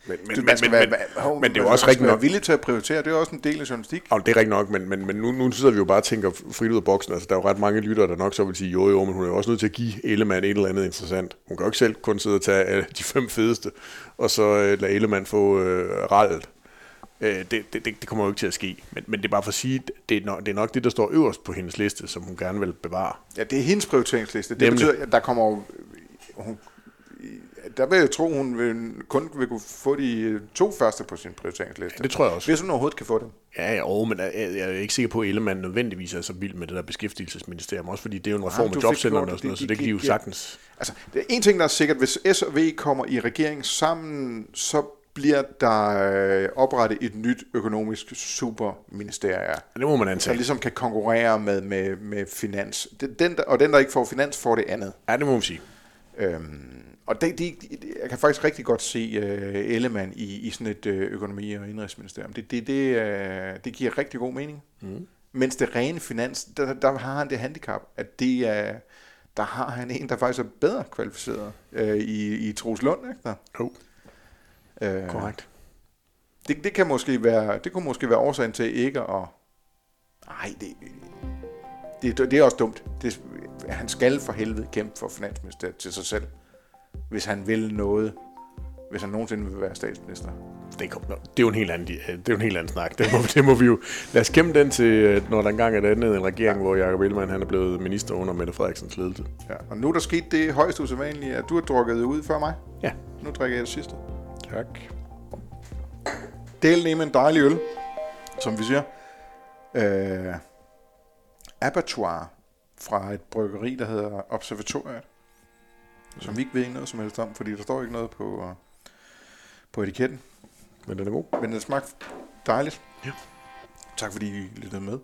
Men, men, Du, men, man skal men, være, men, hov, men det er jo også rigtigt nok. villig til at prioritere. Det er også en del af journalistik. Og det er rigtigt nok, men, men, men nu, nu sidder vi jo bare og tænker frit ud af boksen. Altså, der er jo ret mange lyttere, der nok så vil sige, jo jo, men hun er jo også nødt til at give Ellemann et eller andet interessant. Hun kan jo ikke selv kun sidde og tage øh, de fem fedeste, og så øh, lade Ellemann få øh, rallet. Det, det, det, det kommer jo ikke til at ske. Men, men det er bare for at sige, det er, nok, det er nok det, der står øverst på hendes liste, som hun gerne vil bevare. Ja, det er hendes prioriteringsliste. Det Nemlig. betyder, at der kommer jo... Hun, der vil jeg tro, hun vil, kun vil kunne få de øh, to første på sin prioriteringsliste. Ja, det tror jeg også. Hvis hun overhovedet kan få dem. Ja, ja, og, men jeg, jeg er ikke sikker på, at Ellemann nødvendigvis er så vild med det der beskæftigelsesministerium. Også fordi det er jo en reform af gjort og sådan noget, det. så det kan de jo sagtens... Altså, det er en ting, der er sikkert. Hvis S og V kommer i regering sammen, så bliver der øh, oprettet et nyt økonomisk superministerie, Det må man der antage. ligesom kan konkurrere med, med, med finans. Den, den, der- og den, der ikke får finans, får det andet. Ja, det må man sige. Øhm, og det, det, jeg kan faktisk rigtig godt se uh, Ellemann i, i sådan et uh, økonomi- og indrigsministerium. Det, det, det, uh, det giver rigtig god mening. Mm. Mens det rene finans, der, der har han det handicap, at det er, der har han en, der faktisk er bedre kvalificeret uh, i, i Troels Lund. Ikke der? Jo, Uh, korrekt. det, det, kan måske være, det kunne måske være årsagen til ikke at... Nej, det, det, det er også dumt. Det, han skal for helvede kæmpe for finansministeriet til sig selv, hvis han vil noget, hvis han nogensinde vil være statsminister. Det, kom, det er jo en helt anden, det er jo en helt anden snak. Det må, det må vi jo... Lad os kæmpe den til, øh, når der engang er dannet en regering, ja. hvor Jacob Ellemann han er blevet minister under Mette Frederiksens ledelse. Ja. Og nu er der sket det højst usædvanlige, at du har drukket ud før mig. Ja. Nu drikker jeg det sidste. Tak. Del med en dejlig øl, som vi siger. Øh, abattoir fra et bryggeri, der hedder Observatoriet. Som vi ikke ved noget som helst om, fordi der står ikke noget på, øh, på etiketten. Men den er god. Men den smagte dejligt. Ja. Tak fordi I lyttede med.